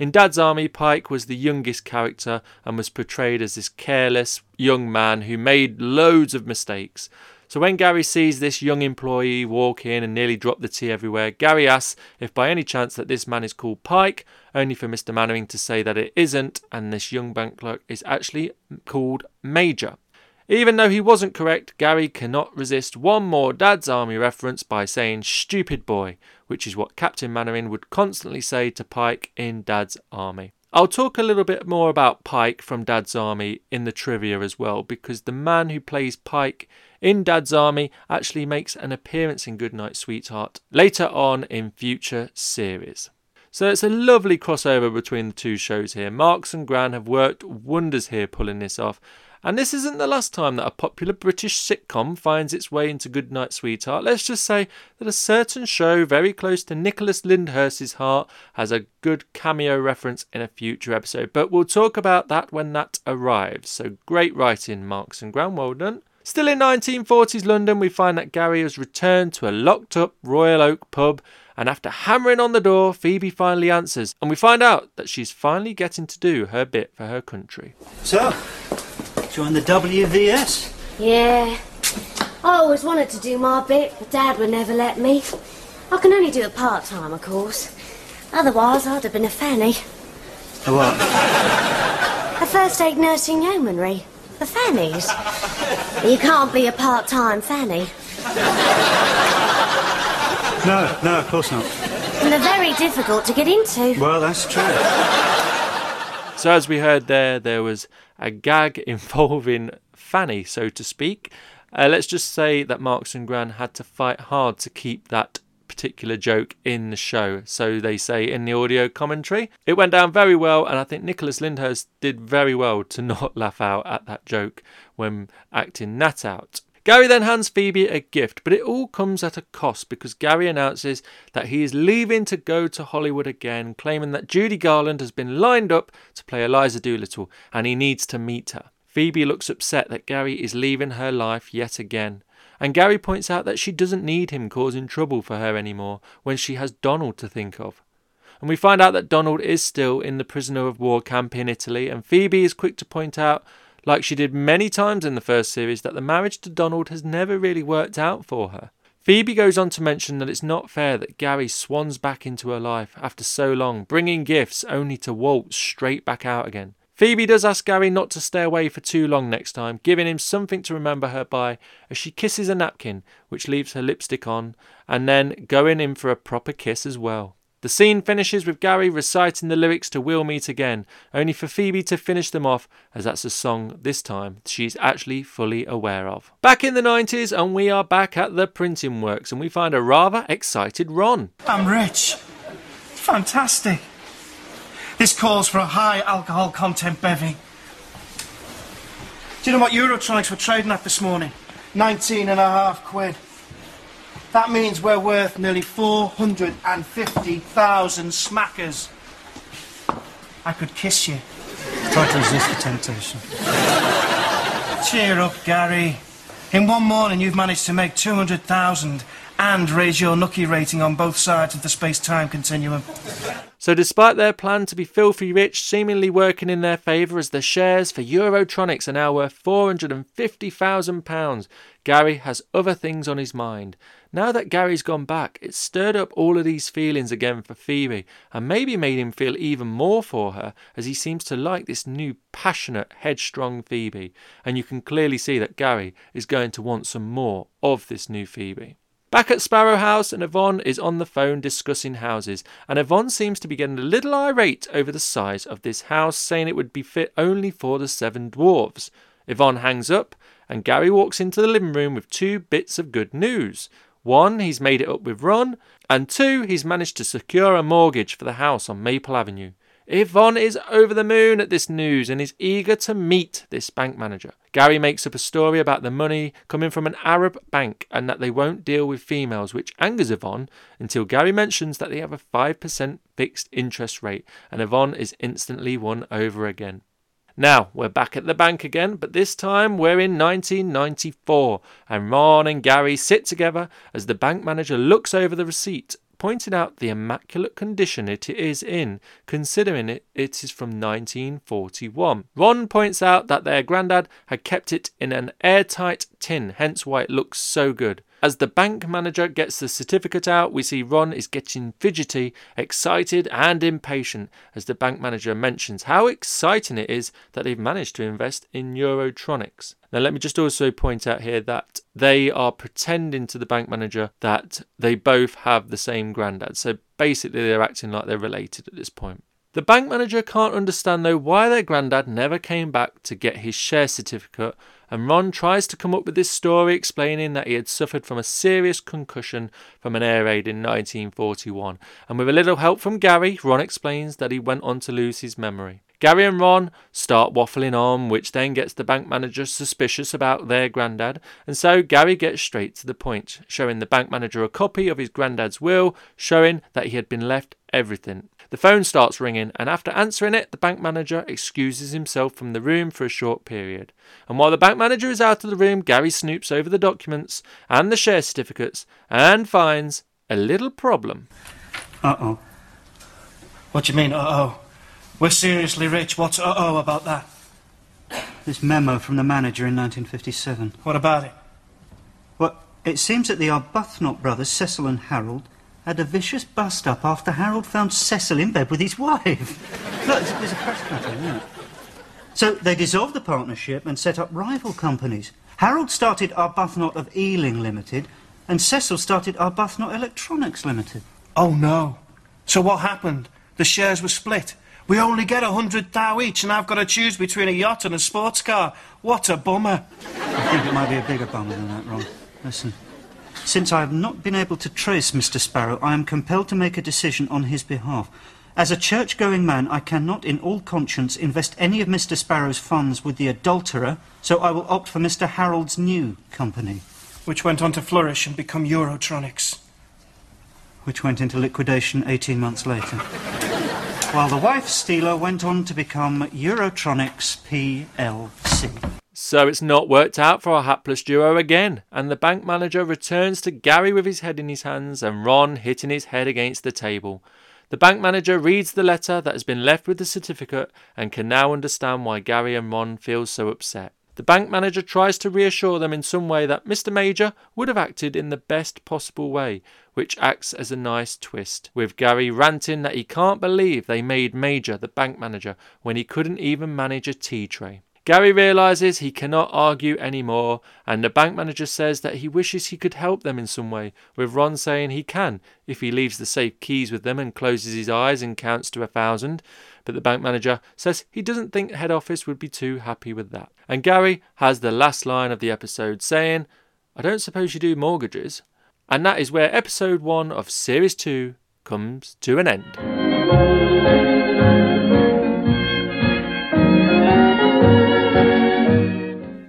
In Dad's Army, Pike was the youngest character and was portrayed as this careless young man who made loads of mistakes. So when Gary sees this young employee walk in and nearly drop the tea everywhere, Gary asks if by any chance that this man is called Pike, only for Mr. Mannering to say that it isn't, and this young bank clerk is actually called Major. Even though he wasn't correct, Gary cannot resist one more Dad's Army reference by saying stupid boy, which is what Captain Mainwaring would constantly say to Pike in Dad's Army. I'll talk a little bit more about Pike from Dad's Army in the trivia as well, because the man who plays Pike in Dad's Army actually makes an appearance in Goodnight Sweetheart later on in future series. So it's a lovely crossover between the two shows here. Marks and Gran have worked wonders here pulling this off, and this isn't the last time that a popular British sitcom finds its way into Goodnight Sweetheart. Let's just say that a certain show very close to Nicholas Lyndhurst's heart has a good cameo reference in a future episode. But we'll talk about that when that arrives. So great writing, Marks and done. Still in 1940s London, we find that Gary has returned to a locked up Royal Oak pub, and after hammering on the door, Phoebe finally answers, and we find out that she's finally getting to do her bit for her country. So, join the WVS? Yeah. I always wanted to do my bit, but Dad would never let me. I can only do it part time, of course. Otherwise, I'd have been a fanny. A what? A first aid nursing yeomanry. For fannies. You can't be a part time fanny. No, no, of course not. And they're very difficult to get into. Well, that's true. So, as we heard there, there was a gag involving Fanny, so to speak. Uh, let's just say that Marks and Gran had to fight hard to keep that particular joke in the show, so they say in the audio commentary. It went down very well, and I think Nicholas Lyndhurst did very well to not laugh out at that joke when acting that out. Gary then hands Phoebe a gift, but it all comes at a cost because Gary announces that he is leaving to go to Hollywood again, claiming that Judy Garland has been lined up to play Eliza Doolittle and he needs to meet her. Phoebe looks upset that Gary is leaving her life yet again, and Gary points out that she doesn't need him causing trouble for her anymore when she has Donald to think of. And we find out that Donald is still in the prisoner of war camp in Italy, and Phoebe is quick to point out like she did many times in the first series, that the marriage to Donald has never really worked out for her. Phoebe goes on to mention that it's not fair that Gary swans back into her life after so long, bringing gifts only to waltz straight back out again. Phoebe does ask Gary not to stay away for too long next time, giving him something to remember her by as she kisses a napkin, which leaves her lipstick on, and then going in for a proper kiss as well. The scene finishes with Gary reciting the lyrics to We'll Meet Again, only for Phoebe to finish them off, as that's a song this time she's actually fully aware of. Back in the 90s, and we are back at the printing works, and we find a rather excited Ron. I'm rich. Fantastic. This calls for a high alcohol content bevy. Do you know what Eurotronics were trading at this morning? 19 and a half quid. That means we're worth nearly 450,000 smackers. I could kiss you. Try to resist the temptation. Cheer up, Gary. In one morning, you've managed to make 200,000 and raise your Nucky rating on both sides of the space-time continuum. So, despite their plan to be filthy rich seemingly working in their favour as the shares for Eurotronics are now worth £450,000, Gary has other things on his mind. Now that Gary's gone back, it's stirred up all of these feelings again for Phoebe and maybe made him feel even more for her as he seems to like this new passionate, headstrong Phoebe. And you can clearly see that Gary is going to want some more of this new Phoebe. Back at Sparrow House, and Yvonne is on the phone discussing houses, and Yvonne seems to be getting a little irate over the size of this house, saying it would be fit only for the seven dwarfs. Yvonne hangs up, and Gary walks into the living room with two bits of good news. One, he's made it up with Ron, and two, he's managed to secure a mortgage for the house on Maple Avenue. Yvonne is over the moon at this news and is eager to meet this bank manager. Gary makes up a story about the money coming from an Arab bank and that they won't deal with females, which angers Yvonne until Gary mentions that they have a 5% fixed interest rate, and Yvonne is instantly won over again. Now, we're back at the bank again, but this time we're in 1994, and Ron and Gary sit together as the bank manager looks over the receipt pointing out the immaculate condition it is in, considering it, it is from 1941. Ron points out that their granddad had kept it in an airtight tin, hence why it looks so good. As the bank manager gets the certificate out, we see Ron is getting fidgety, excited, and impatient as the bank manager mentions how exciting it is that they've managed to invest in Eurotronics. Now, let me just also point out here that they are pretending to the bank manager that they both have the same granddad. So basically, they're acting like they're related at this point. The bank manager can't understand though why their granddad never came back to get his share certificate, and Ron tries to come up with this story explaining that he had suffered from a serious concussion from an air raid in 1941. And with a little help from Gary, Ron explains that he went on to lose his memory. Gary and Ron start waffling on, which then gets the bank manager suspicious about their granddad, and so Gary gets straight to the point, showing the bank manager a copy of his granddad's will, showing that he had been left everything. The phone starts ringing, and after answering it, the bank manager excuses himself from the room for a short period. And while the bank manager is out of the room, Gary snoops over the documents and the share certificates and finds a little problem. Uh oh. What do you mean, uh oh? We're seriously rich. What's uh oh about that? This memo from the manager in 1957. What about it? Well, it seems that the Arbuthnot brothers, Cecil and Harold, had a vicious bust up after Harold found Cecil in bed with his wife. Look, there's a press cutting, isn't it? So they dissolved the partnership and set up rival companies. Harold started Arbuthnot of Ealing Limited, and Cecil started Arbuthnot Electronics Limited. Oh no. So what happened? The shares were split. We only get a hundred thou each, and I've got to choose between a yacht and a sports car. What a bummer. I think it might be a bigger bummer than that, Ron. Listen. Since I have not been able to trace Mr. Sparrow, I am compelled to make a decision on his behalf. As a church-going man, I cannot in all conscience invest any of Mr. Sparrow's funds with the adulterer, so I will opt for Mr. Harold's new company. Which went on to flourish and become Eurotronics. Which went into liquidation 18 months later. While the wife stealer went on to become Eurotronics PLC. So it's not worked out for our hapless duo again, and the bank manager returns to Gary with his head in his hands and Ron hitting his head against the table. The bank manager reads the letter that has been left with the certificate and can now understand why Gary and Ron feel so upset. The bank manager tries to reassure them in some way that Mr. Major would have acted in the best possible way, which acts as a nice twist, with Gary ranting that he can't believe they made Major the bank manager when he couldn't even manage a tea tray. Gary realizes he cannot argue anymore, and the bank manager says that he wishes he could help them in some way, with Ron saying he can if he leaves the safe keys with them and closes his eyes and counts to a thousand. But the bank manager says he doesn't think head office would be too happy with that. And Gary has the last line of the episode saying, I don't suppose you do mortgages. And that is where episode one of series two comes to an end.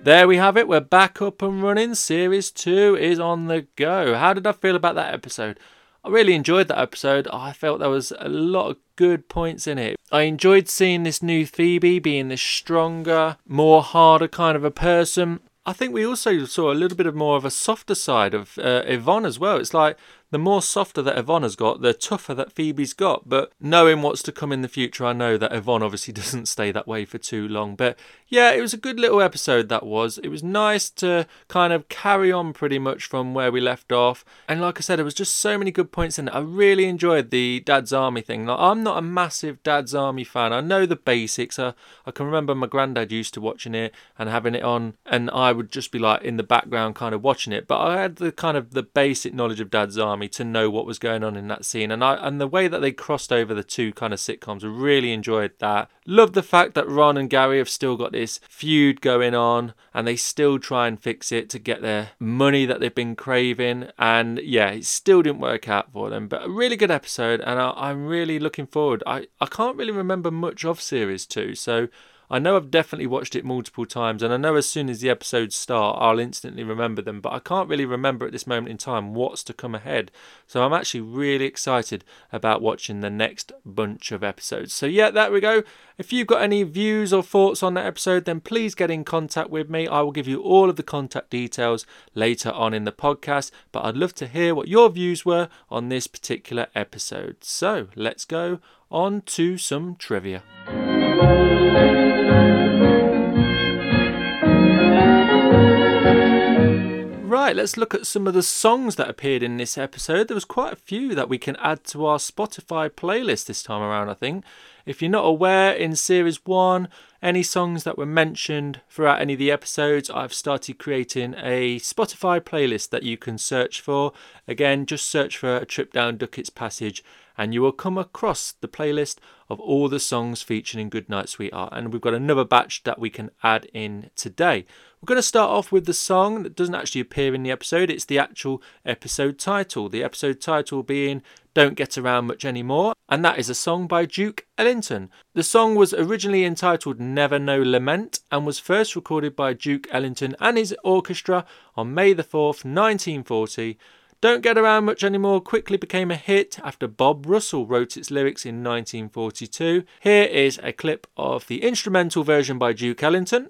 There we have it. We're back up and running. Series 2 is on the go. How did I feel about that episode? I really enjoyed that episode. I felt there was a lot of good points in it. I enjoyed seeing this new Phoebe being this stronger, more harder kind of a person. I think we also saw a little bit of more of a softer side of uh, Yvonne as well. It's like the more softer that Yvonne has got, the tougher that Phoebe's got. But knowing what's to come in the future, I know that Yvonne obviously doesn't stay that way for too long. But yeah, it was a good little episode that was. It was nice to kind of carry on pretty much from where we left off. And like I said, there was just so many good points in it. I really enjoyed the Dad's Army thing. Like, I'm not a massive Dad's Army fan. I know the basics. I, I can remember my granddad used to watching it and having it on, and I would just be like in the background kind of watching it. But I had the kind of the basic knowledge of Dad's Army to know what was going on in that scene. And I and the way that they crossed over the two kind of sitcoms, I really enjoyed that. Love the fact that Ron and Gary have still got this feud going on and they still try and fix it to get their money that they've been craving. And yeah, it still didn't work out for them. But a really good episode and I, I'm really looking forward. I, I can't really remember much of series two, so I know I've definitely watched it multiple times, and I know as soon as the episodes start, I'll instantly remember them, but I can't really remember at this moment in time what's to come ahead. So I'm actually really excited about watching the next bunch of episodes. So, yeah, there we go. If you've got any views or thoughts on that episode, then please get in contact with me. I will give you all of the contact details later on in the podcast, but I'd love to hear what your views were on this particular episode. So, let's go on to some trivia. Right, let's look at some of the songs that appeared in this episode. There was quite a few that we can add to our Spotify playlist this time around, I think. If you're not aware, in series one, any songs that were mentioned throughout any of the episodes, I've started creating a Spotify playlist that you can search for. Again, just search for a trip down Duckett's Passage and you will come across the playlist of all the songs featured in Goodnight Sweetheart. And we've got another batch that we can add in today. We're going to start off with the song that doesn't actually appear in the episode, it's the actual episode title. The episode title being Don't Get Around Much Anymore, and that is a song by Duke Ellington. The song was originally entitled Never No Lament and was first recorded by Duke Ellington and his orchestra on May the 4th, 1940. Don't Get Around Much Anymore quickly became a hit after Bob Russell wrote its lyrics in 1942. Here is a clip of the instrumental version by Duke Ellington.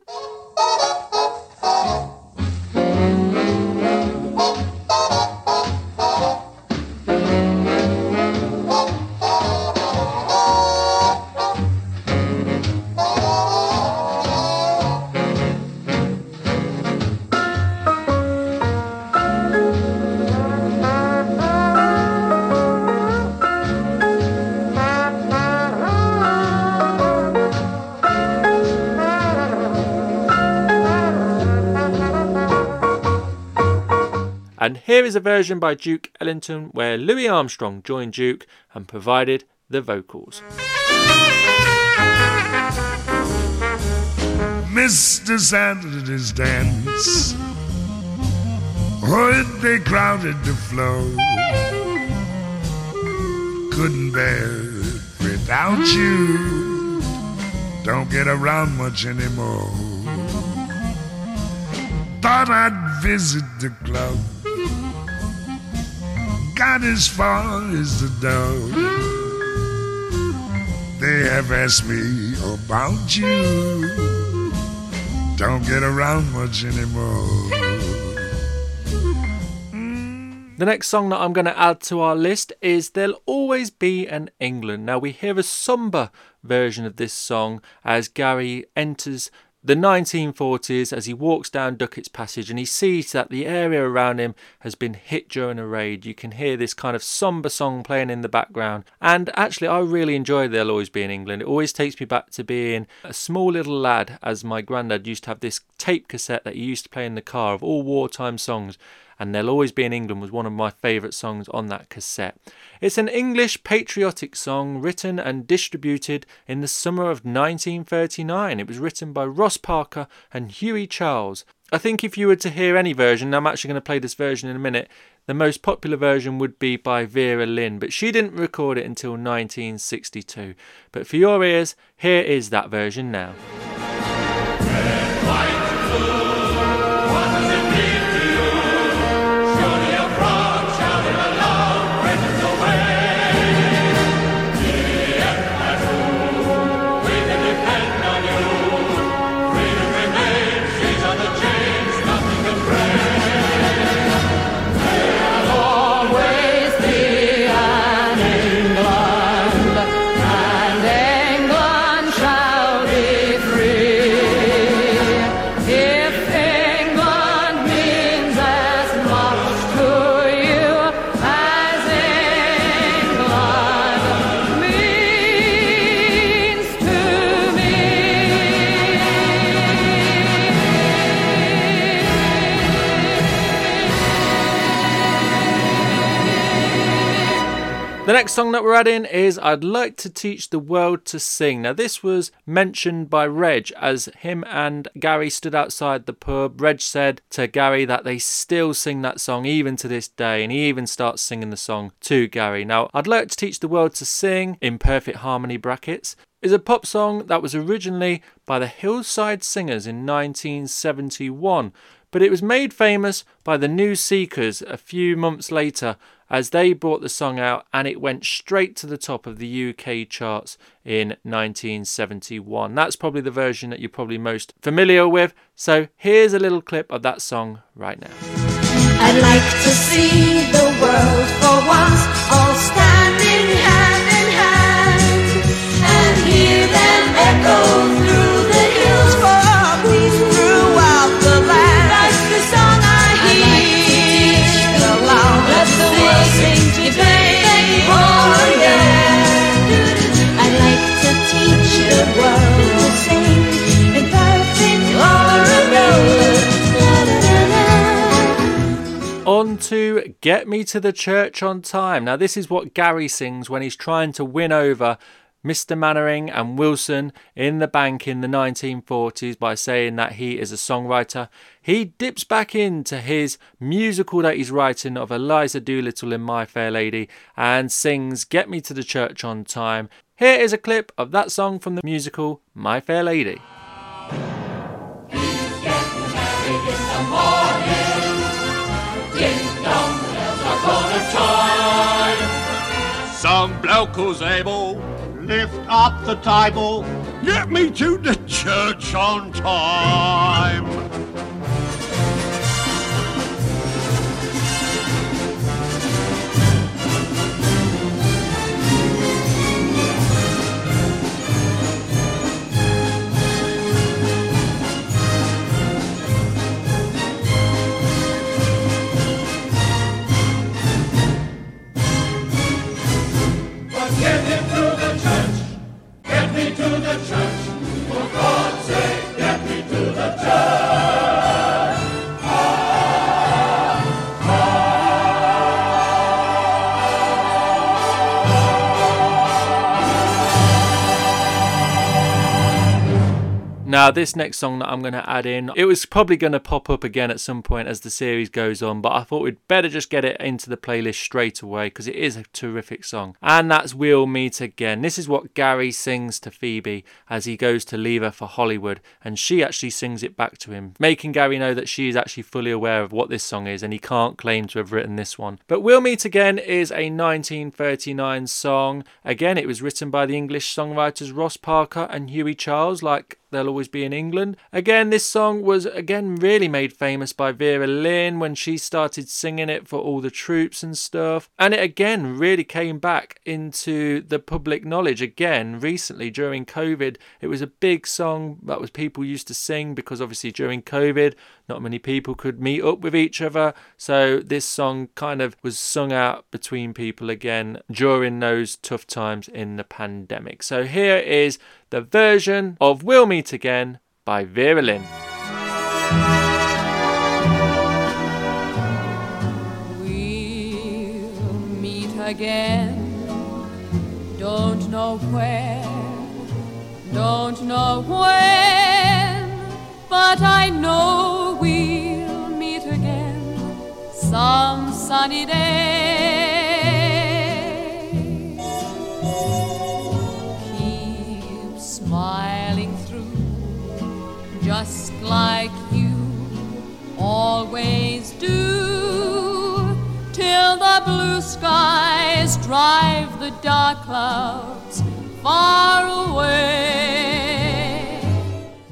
Here is a version by Duke Ellington where Louis Armstrong joined Duke and provided the vocals. Mr. Sanders dance. Would they crowded the floor? Couldn't bear it without you. Don't get around much anymore. Thought I'd visit the club got as far as the door. They have asked me about you. Don't get around much anymore. Mm. The next song that I'm going to add to our list is There'll Always Be an England. Now, we hear a somber version of this song as Gary enters the 1940s as he walks down Duckett's Passage and he sees that the area around him has been hit during a raid. You can hear this kind of somber song playing in the background. And actually, I really enjoy There'll Always Be an England. It always takes me back to being a small little lad, as my granddad used to have this tape cassette that he used to play in the car of all wartime songs and There'll Always Be an England was one of my favourite songs on that cassette. It's an English patriotic song written and distributed in the summer of 1939. It was written by Ross Parker and Hughie Charles. I think if you were to hear any version, I'm actually going to play this version in a minute, the most popular version would be by Vera Lynn, but she didn't record it until 1962. But for your ears, here is that version now. The next song that we're adding is I'd Like to Teach the World to Sing. Now, this was mentioned by Reg as him and Gary stood outside the pub. Reg said to Gary that they still sing that song even to this day, and he even starts singing the song to Gary. Now, I'd like to teach the world to sing in perfect harmony brackets is a pop song that was originally by the Hillside Singers in 1971, but it was made famous by the New Seekers a few months later as they brought the song out and it went straight to the top of the UK charts in 1971. That's probably the version that you're probably most familiar with. So here's a little clip of that song right now. I'd like to see the world for once all standing On to Get Me to the Church on Time. Now, this is what Gary sings when he's trying to win over Mr. Mannering and Wilson in the bank in the 1940s by saying that he is a songwriter. He dips back into his musical that he's writing of Eliza Doolittle in My Fair Lady and sings Get Me to the Church on Time. Here is a clip of that song from the musical My Fair Lady. Some bloke who's able lift up the table, get me to the church on time. To the church. For God's sake, get me to the church. Now, this next song that I'm going to add in, it was probably going to pop up again at some point as the series goes on, but I thought we'd better just get it into the playlist straight away because it is a terrific song. And that's We'll Meet Again. This is what Gary sings to Phoebe as he goes to leave her for Hollywood, and she actually sings it back to him, making Gary know that she is actually fully aware of what this song is and he can't claim to have written this one. But We'll Meet Again is a 1939 song. Again, it was written by the English songwriters Ross Parker and Hughie Charles, like There'll Always Be an England. Again, this song was again really made famous by Vera Lynn when she started singing it for all the troops and stuff. And it again really came back into the public knowledge again recently during COVID. It was a big song that was people used to sing because obviously during COVID not many people could meet up with each other. So this song kind of was sung out between people again during those tough times in the pandemic. So here is the version of We'll Meet Again by Vera Lynn. We'll meet again. Don't know where, don't know when, but I know we'll meet again some sunny day. Keep smiling through, just like you always do, till the blue skies drive the dark clouds far away.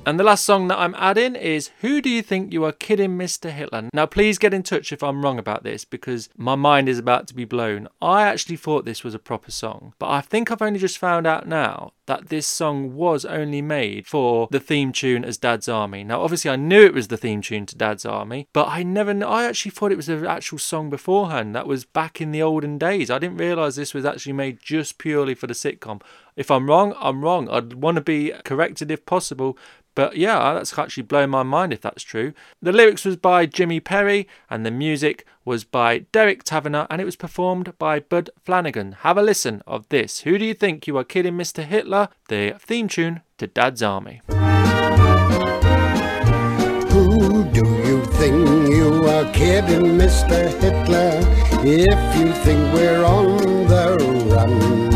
And the last song that I'm adding is Who Do You Think You Are Kidding, Mr. Hitler? Now, please get in touch if I'm wrong about this because my mind is about to be blown. I actually thought this was a proper song, but I think I've only just found out now that this song was only made for the theme tune as Dad's Army. Now, obviously, I knew it was the theme tune to Dad's Army, but I never, kn- I actually thought it was an actual song beforehand. That was back in the olden days. I didn't realize this was actually made just purely for the sitcom. If I'm wrong, I'm wrong. I'd want to be corrected if possible. But yeah, that's actually blown my mind if that's true. The lyrics was by Jimmy Perry and the music was by Derek Taverner and it was performed by Bud Flanagan. Have a listen of this. Who do you think you are kidding, Mr. Hitler? The theme tune to Dad's Army. Who do you think you are kidding, Mr. Hitler? If you think we're on the run,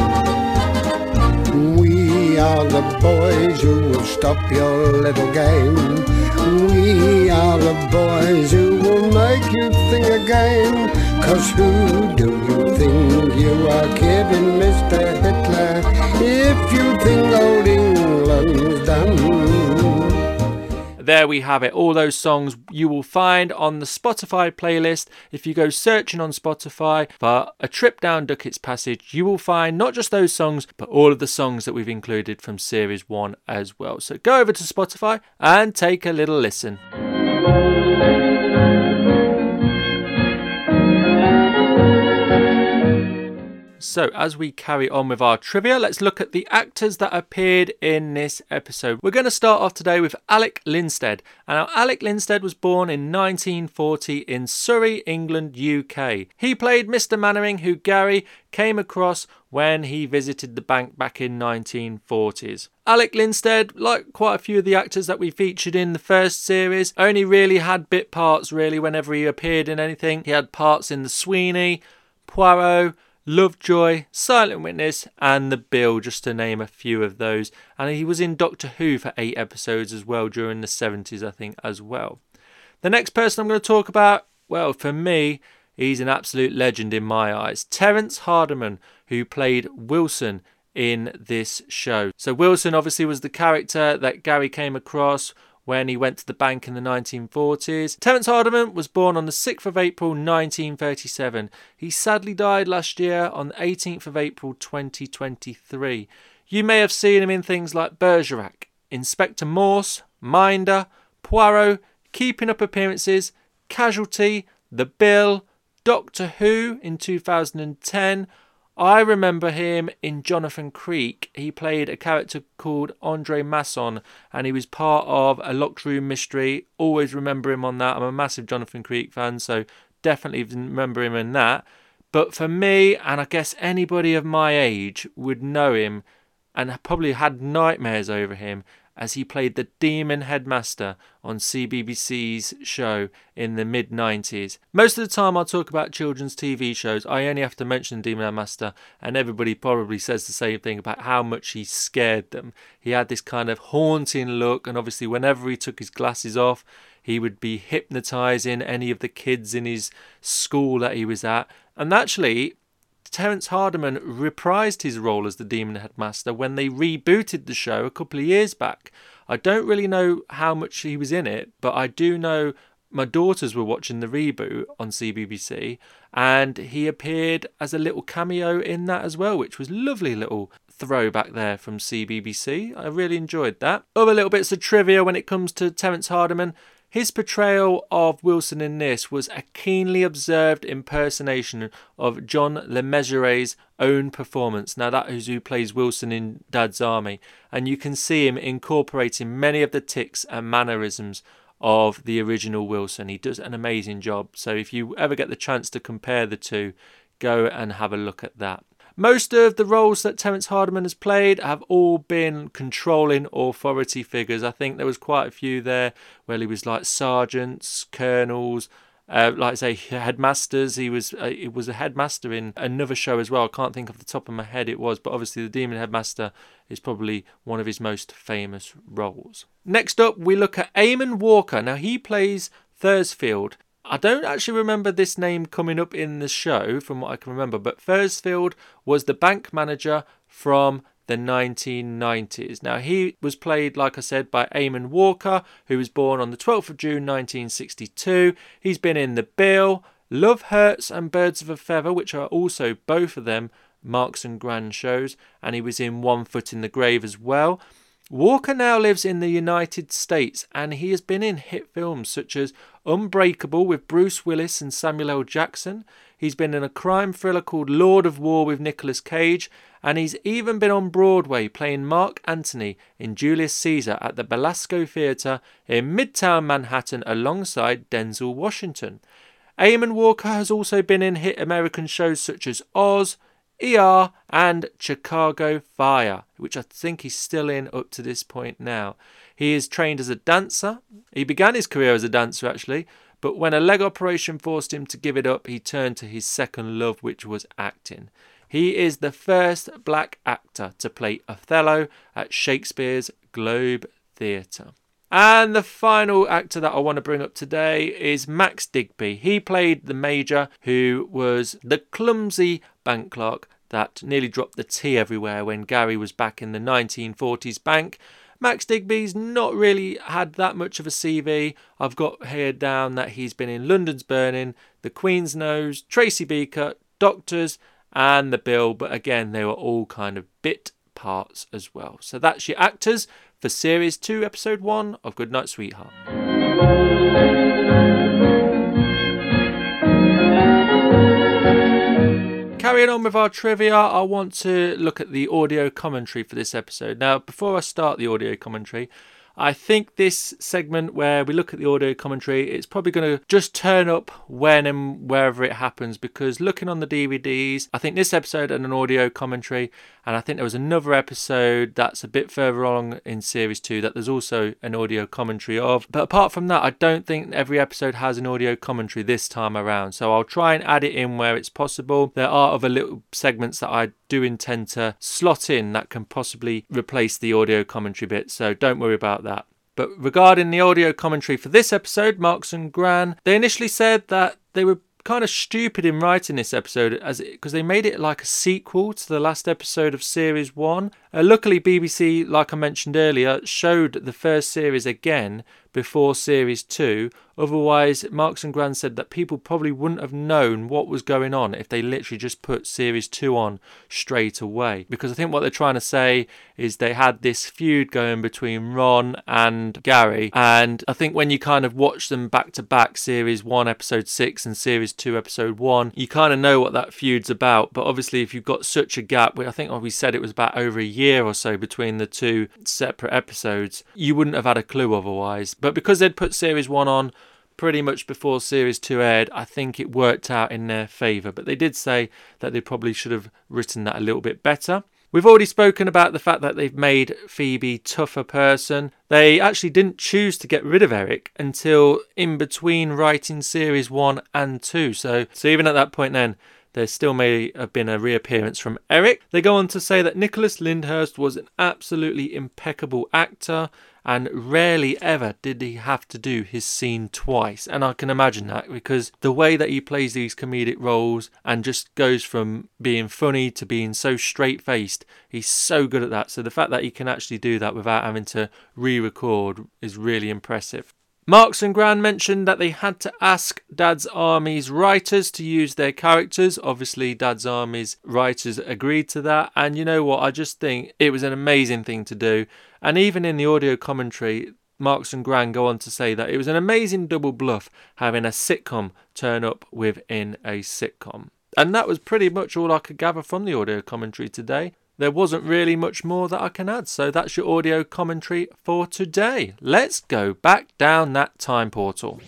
we are the boys who will stop your little game. We are the boys who will make you think again. Cause who do you think you are kidding, Mr. Hitler? If you think old England's done. There we have it. All those songs you will find on the Spotify playlist. If you go searching on Spotify for a trip down Duckett's Passage, you will find not just those songs, but all of the songs that we've included from Series 1 as well. So go over to Spotify and take a little listen. So, as we carry on with our trivia, let's look at the actors that appeared in this episode. We're going to start off today with Alec Linstead. Now, Alec Linstead was born in 1940 in Surrey, England, UK. He played Mr. Mannering, who Gary came across when he visited the bank back in 1940s. Alec Linstead, like quite a few of the actors that we featured in the first series, only really had bit parts really whenever he appeared in anything. He had parts in The Sweeney, Poirot, Lovejoy, Silent Witness, and The Bill, just to name a few of those. And he was in Doctor Who for eight episodes as well during the 70s, I think, as well. The next person I'm going to talk about, well, for me, he's an absolute legend in my eyes. Terence Hardiman, who played Wilson in this show. So, Wilson obviously was the character that Gary came across when he went to the bank in the 1940s. Terence Hardiman was born on the 6th of April 1937. He sadly died last year on the 18th of April 2023. You may have seen him in things like Bergerac, Inspector Morse, Minder, Poirot, Keeping Up Appearances, Casualty, The Bill, Doctor Who in 2010. I remember him in Jonathan Creek. He played a character called Andre Masson and he was part of a locked room mystery. Always remember him on that. I'm a massive Jonathan Creek fan, so definitely remember him in that. But for me, and I guess anybody of my age would know him and probably had nightmares over him as he played the demon headmaster on CBBC's show in the mid 90s. Most of the time, I'll talk about children's TV shows. I only have to mention Demon Headmaster, and everybody probably says the same thing about how much he scared them. He had this kind of haunting look, and obviously, whenever he took his glasses off, he would be hypnotizing any of the kids in his school that he was at. And actually, Terence Hardiman reprised his role as the Demon Headmaster when they rebooted the show a couple of years back. I don't really know how much he was in it, but I do know my daughters were watching the reboot on CBBC and he appeared as a little cameo in that as well, which was lovely little throwback there from CBBC. I really enjoyed that. Other little bits of trivia when it comes to Terence Hardiman. His portrayal of Wilson in this was a keenly observed impersonation of John Le Mesurier's own performance. Now, that is who plays Wilson in Dad's Army, and you can see him incorporating many of the tics and mannerisms of the original Wilson. He does an amazing job. So, if you ever get the chance to compare the two, go and have a look at that. Most of the roles that Terence Hardiman has played have all been controlling authority figures. I think there was quite a few there where he was like sergeants, colonels, uh, like I say, headmasters. He was uh, he was a headmaster in another show as well. I can't think off the top of my head it was, but obviously the Demon Headmaster is probably one of his most famous roles. Next up, we look at Eamonn Walker. Now he plays Thursfield. I don't actually remember this name coming up in the show from what I can remember, but Thursfield was the bank manager from the 1990s. Now, he was played, like I said, by Eamonn Walker, who was born on the 12th of June 1962. He's been in The Bill, Love Hurts, and Birds of a Feather, which are also both of them Marks and Gran shows, and he was in One Foot in the Grave as well. Walker now lives in the United States and he has been in hit films such as Unbreakable with Bruce Willis and Samuel L. Jackson. He's been in a crime thriller called Lord of War with Nicolas Cage, and he's even been on Broadway playing Mark Antony in Julius Caesar at the Belasco Theatre in Midtown Manhattan alongside Denzel Washington. Eamonn Walker has also been in hit American shows such as Oz, ER, and Chicago Fire, which I think he's still in up to this point now. He is trained as a dancer. He began his career as a dancer actually, but when a leg operation forced him to give it up, he turned to his second love, which was acting. He is the first black actor to play Othello at Shakespeare's Globe Theatre. And the final actor that I want to bring up today is Max Digby. He played the Major, who was the clumsy bank clerk that nearly dropped the tea everywhere when Gary was back in the 1940s bank. Max Digby's not really had that much of a CV. I've got here down that he's been in London's Burning, The Queen's Nose, Tracy Beaker, Doctors, and The Bill, but again, they were all kind of bit parts as well. So that's your actors for Series 2, Episode 1 of Goodnight Sweetheart. Carrying on with our trivia, I want to look at the audio commentary for this episode. Now, before I start the audio commentary, I think this segment where we look at the audio commentary, it's probably going to just turn up when and wherever it happens because looking on the DVDs, I think this episode and an audio commentary, and I think there was another episode that's a bit further along in series two that there's also an audio commentary of. But apart from that, I don't think every episode has an audio commentary this time around. So I'll try and add it in where it's possible. There are other little segments that I do intend to slot in that can possibly replace the audio commentary bit. So don't worry about that. But regarding the audio commentary for this episode, Marks and Gran, they initially said that they were kind of stupid in writing this episode as because they made it like a sequel to the last episode of series 1. Uh, luckily BBC like I mentioned earlier showed the first series again before series 2 otherwise Marks and Gran said that people probably wouldn't have known what was going on if they literally just put series 2 on straight away. Because I think what they're trying to say is they had this feud going between Ron and Gary. And I think when you kind of watch them back to back series 1 episode 6 and series 2 episode 1 you kind of know what that feud's about. But obviously if you've got such a gap I think we said it was about over a year or so between the two separate episodes you wouldn't have had a clue otherwise but because they'd put series 1 on pretty much before series 2 aired I think it worked out in their favour but they did say that they probably should have written that a little bit better We've already spoken about the fact that they've made Phoebe tougher person. They actually didn't choose to get rid of Eric until in between writing series 1 and 2. So so even at that point then there still may have been a reappearance from Eric. They go on to say that Nicholas Lyndhurst was an absolutely impeccable actor and rarely ever did he have to do his scene twice. And I can imagine that because the way that he plays these comedic roles and just goes from being funny to being so straight faced, he's so good at that. So the fact that he can actually do that without having to re record is really impressive. Marks and Gran mentioned that they had to ask Dad's Army's writers to use their characters. Obviously, Dad's Army's writers agreed to that. And you know what? I just think it was an amazing thing to do. And even in the audio commentary, Marks and Gran go on to say that it was an amazing double bluff having a sitcom turn up within a sitcom. And that was pretty much all I could gather from the audio commentary today there wasn't really much more that I can add. So that's your audio commentary for today. Let's go back down that time portal.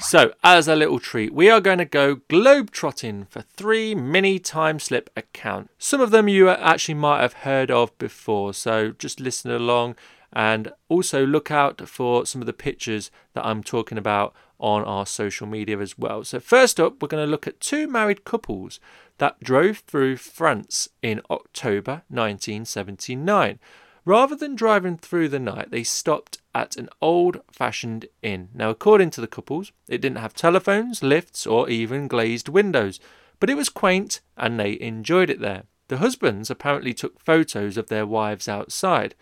So, as a little treat, we are going to go globetrotting for three mini time slip accounts. Some of them you actually might have heard of before, so just listen along and also look out for some of the pictures that I'm talking about on our social media as well. So, first up, we're going to look at two married couples that drove through France in October 1979. Rather than driving through the night, they stopped at an old fashioned inn. Now, according to the couples, it didn't have telephones, lifts, or even glazed windows, but it was quaint and they enjoyed it there. The husbands apparently took photos of their wives outside.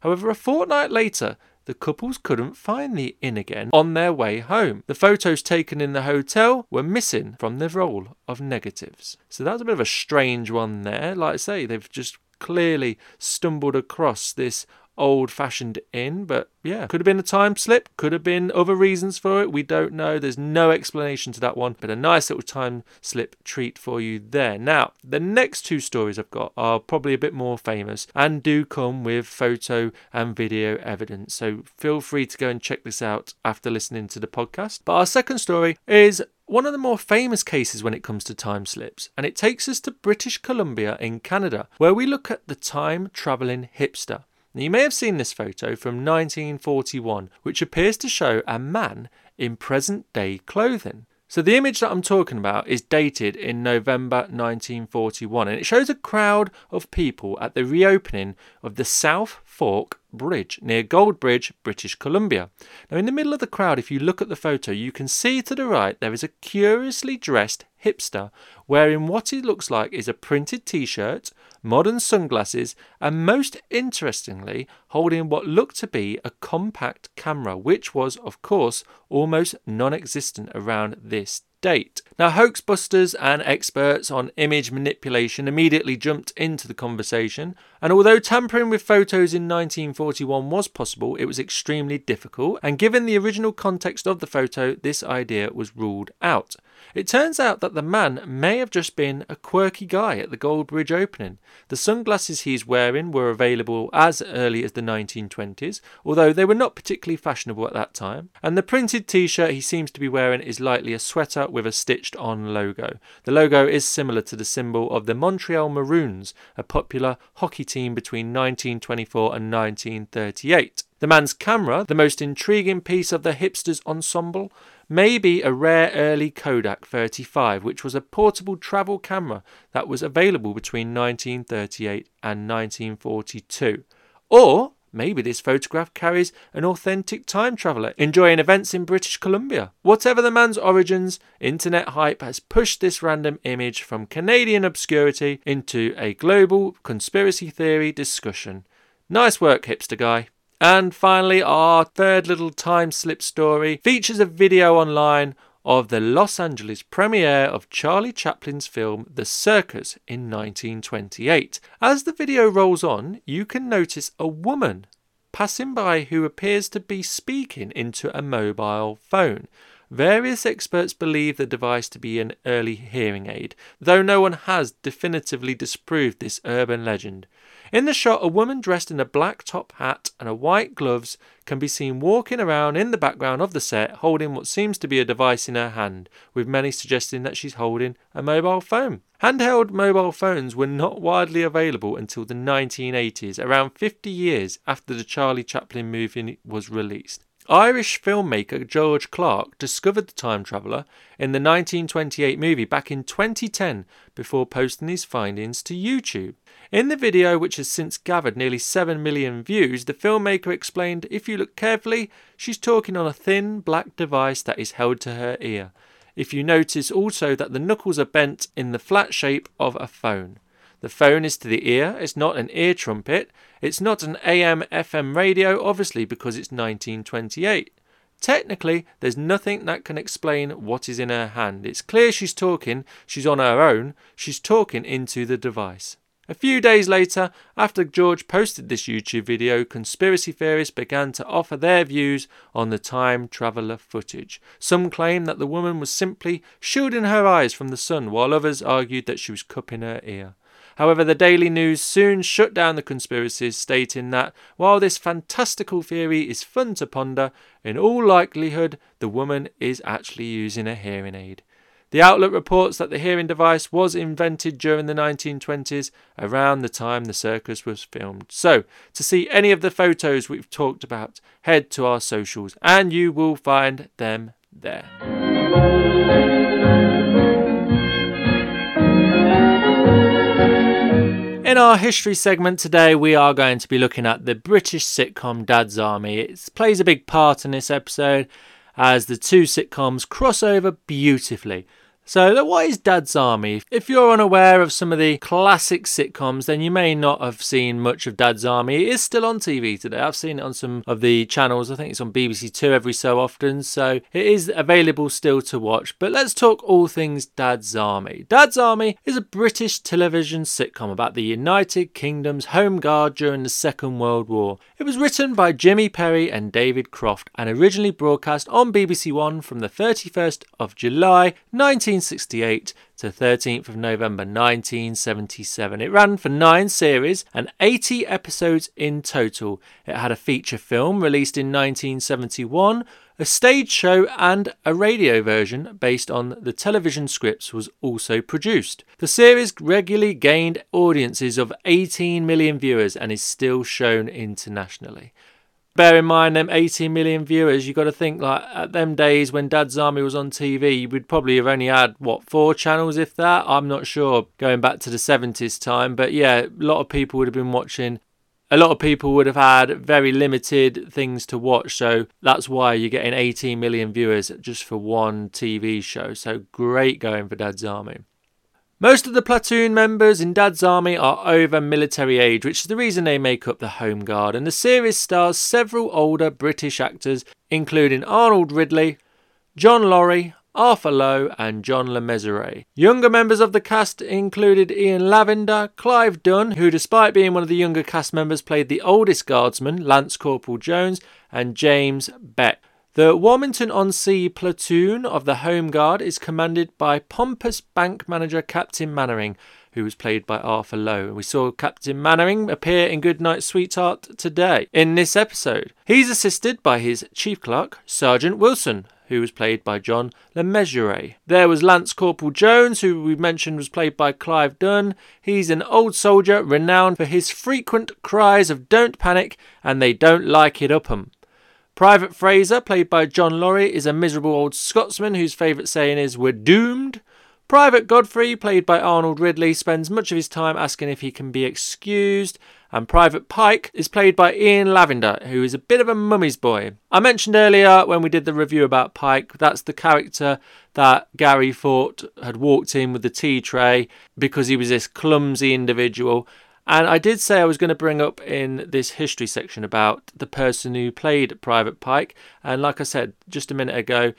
However, a fortnight later, the couples couldn't find the inn again on their way home. The photos taken in the hotel were missing from the roll of negatives. So that's a bit of a strange one there. Like I say, they've just clearly stumbled across this old fashioned inn, but yeah, could have been a time slip, could have been other reasons for it. We don't know. There's no explanation to that one, but a nice little time slip treat for you there. Now, the next two stories I've got are probably a bit more famous and do come with photo and video evidence. So feel free to go and check this out after listening to the podcast. But our second story is one of the more famous cases when it comes to time slips, and it takes us to British Columbia in Canada, where we look at the time travelling hipster. Now, you may have seen this photo from 1941, which appears to show a man in present day clothing. So, the image that I'm talking about is dated in November 1941 and it shows a crowd of people at the reopening of the South Fork Bridge near Gold Bridge, British Columbia. Now, in the middle of the crowd, if you look at the photo, you can see to the right there is a curiously dressed hipster wearing what he looks like is a printed t shirt, modern sunglasses, and most interestingly, holding what looked to be a compact camera, which was, of course, almost non existent around this date. Now, hoax busters and experts on image manipulation immediately jumped into the conversation, and although tampering with photos in 1941 was possible, it was extremely difficult, and given the original context of the photo, this idea was ruled out. It turns out that the man may have just been a quirky guy at the Gold Bridge opening. The sunglasses he's wearing were available as early as the 1920s, although they were not particularly fashionable at that time, and the printed t shirt he seems to be wearing is likely a sweater with a stitched on logo. The logo is similar to the symbol of the Montreal Maroons, a popular hockey team between 1924 and 1938. The man's camera, the most intriguing piece of the hipsters ensemble, may be a rare early Kodak 35, which was a portable travel camera that was available between 1938 and 1942. Or maybe this photograph carries an authentic time traveller enjoying events in British Columbia. Whatever the man's origins, internet hype has pushed this random image from Canadian obscurity into a global conspiracy theory discussion. Nice work, hipster guy. And finally, our third little time slip story features a video online of the Los Angeles premiere of Charlie Chaplin's film The Circus in 1928. As the video rolls on, you can notice a woman passing by who appears to be speaking into a mobile phone. Various experts believe the device to be an early hearing aid, though no one has definitively disproved this urban legend. In the shot, a woman dressed in a black top hat and a white gloves can be seen walking around in the background of the set holding what seems to be a device in her hand, with many suggesting that she's holding a mobile phone. Handheld mobile phones were not widely available until the 1980s, around 50 years after the Charlie Chaplin movie was released. Irish filmmaker George Clarke discovered the time traveller in the 1928 movie back in 2010 before posting his findings to YouTube. In the video, which has since gathered nearly 7 million views, the filmmaker explained if you look carefully, she's talking on a thin black device that is held to her ear. If you notice also that the knuckles are bent in the flat shape of a phone. The phone is to the ear, it's not an ear trumpet, it's not an AM FM radio, obviously, because it's 1928. Technically, there's nothing that can explain what is in her hand. It's clear she's talking, she's on her own, she's talking into the device. A few days later, after George posted this YouTube video, conspiracy theorists began to offer their views on the time traveller footage. Some claim that the woman was simply shielding her eyes from the sun, while others argued that she was cupping her ear. However, the Daily News soon shut down the conspiracies, stating that while this fantastical theory is fun to ponder, in all likelihood the woman is actually using a hearing aid. The outlet reports that the hearing device was invented during the 1920s, around the time the circus was filmed. So, to see any of the photos we've talked about, head to our socials and you will find them there. In our history segment today, we are going to be looking at the British sitcom Dad's Army. It plays a big part in this episode as the two sitcoms cross over beautifully. So, what is Dad's Army? If you're unaware of some of the classic sitcoms, then you may not have seen much of Dad's Army. It is still on TV today. I've seen it on some of the channels. I think it's on BBC Two every so often, so it is available still to watch. But let's talk all things Dad's Army. Dad's Army is a British television sitcom about the United Kingdom's Home Guard during the Second World War. It was written by Jimmy Perry and David Croft and originally broadcast on BBC One from the 31st of July 19. 1968 to 13th of November 1977. It ran for nine series and 80 episodes in total. It had a feature film released in 1971, A stage show and a radio version based on the television scripts was also produced. The series regularly gained audiences of 18 million viewers and is still shown internationally. Bear in mind them 18 million viewers, you got to think like at them days when Dad's Army was on TV, would probably have only had what four channels if that. I'm not sure going back to the 70s time, but yeah, a lot of people would have been watching a lot of people would have had very limited things to watch, so that's why you're getting 18 million viewers just for one TV show. So great going for Dad's Army. Most of the platoon members in Dad's Army are over military age, which is the reason they make up the Home Guard, and the series stars several older British actors, including Arnold Ridley, John Laurie, Arthur Lowe, and John Le Mesurier. Younger members of the cast included Ian Lavender, Clive Dunn, who, despite being one of the younger cast members, played the oldest guardsman, Lance Corporal Jones, and James Beck. The Warmington on Sea platoon of the Home Guard is commanded by pompous bank manager Captain Mainwaring, who was played by Arthur Lowe. We saw Captain Mainwaring appear in Goodnight Sweetheart today in this episode. He's assisted by his chief clerk, Sergeant Wilson, who was played by John Le. There was Lance Corporal Jones, who we mentioned was played by Clive Dunn. He's an old soldier renowned for his frequent cries of don't panic and they don't like it up 'em. Private Fraser, played by John Laurie, is a miserable old Scotsman whose favourite saying is, We're doomed. Private Godfrey, played by Arnold Ridley, spends much of his time asking if he can be excused. And Private Pike is played by Ian Lavender, who is a bit of a mummy's boy. I mentioned earlier when we did the review about Pike, that's the character that Gary thought had walked in with the tea tray because he was this clumsy individual. And I did say I was going to bring up in this history section about the person who played Private Pike. And like I said just a minute ago,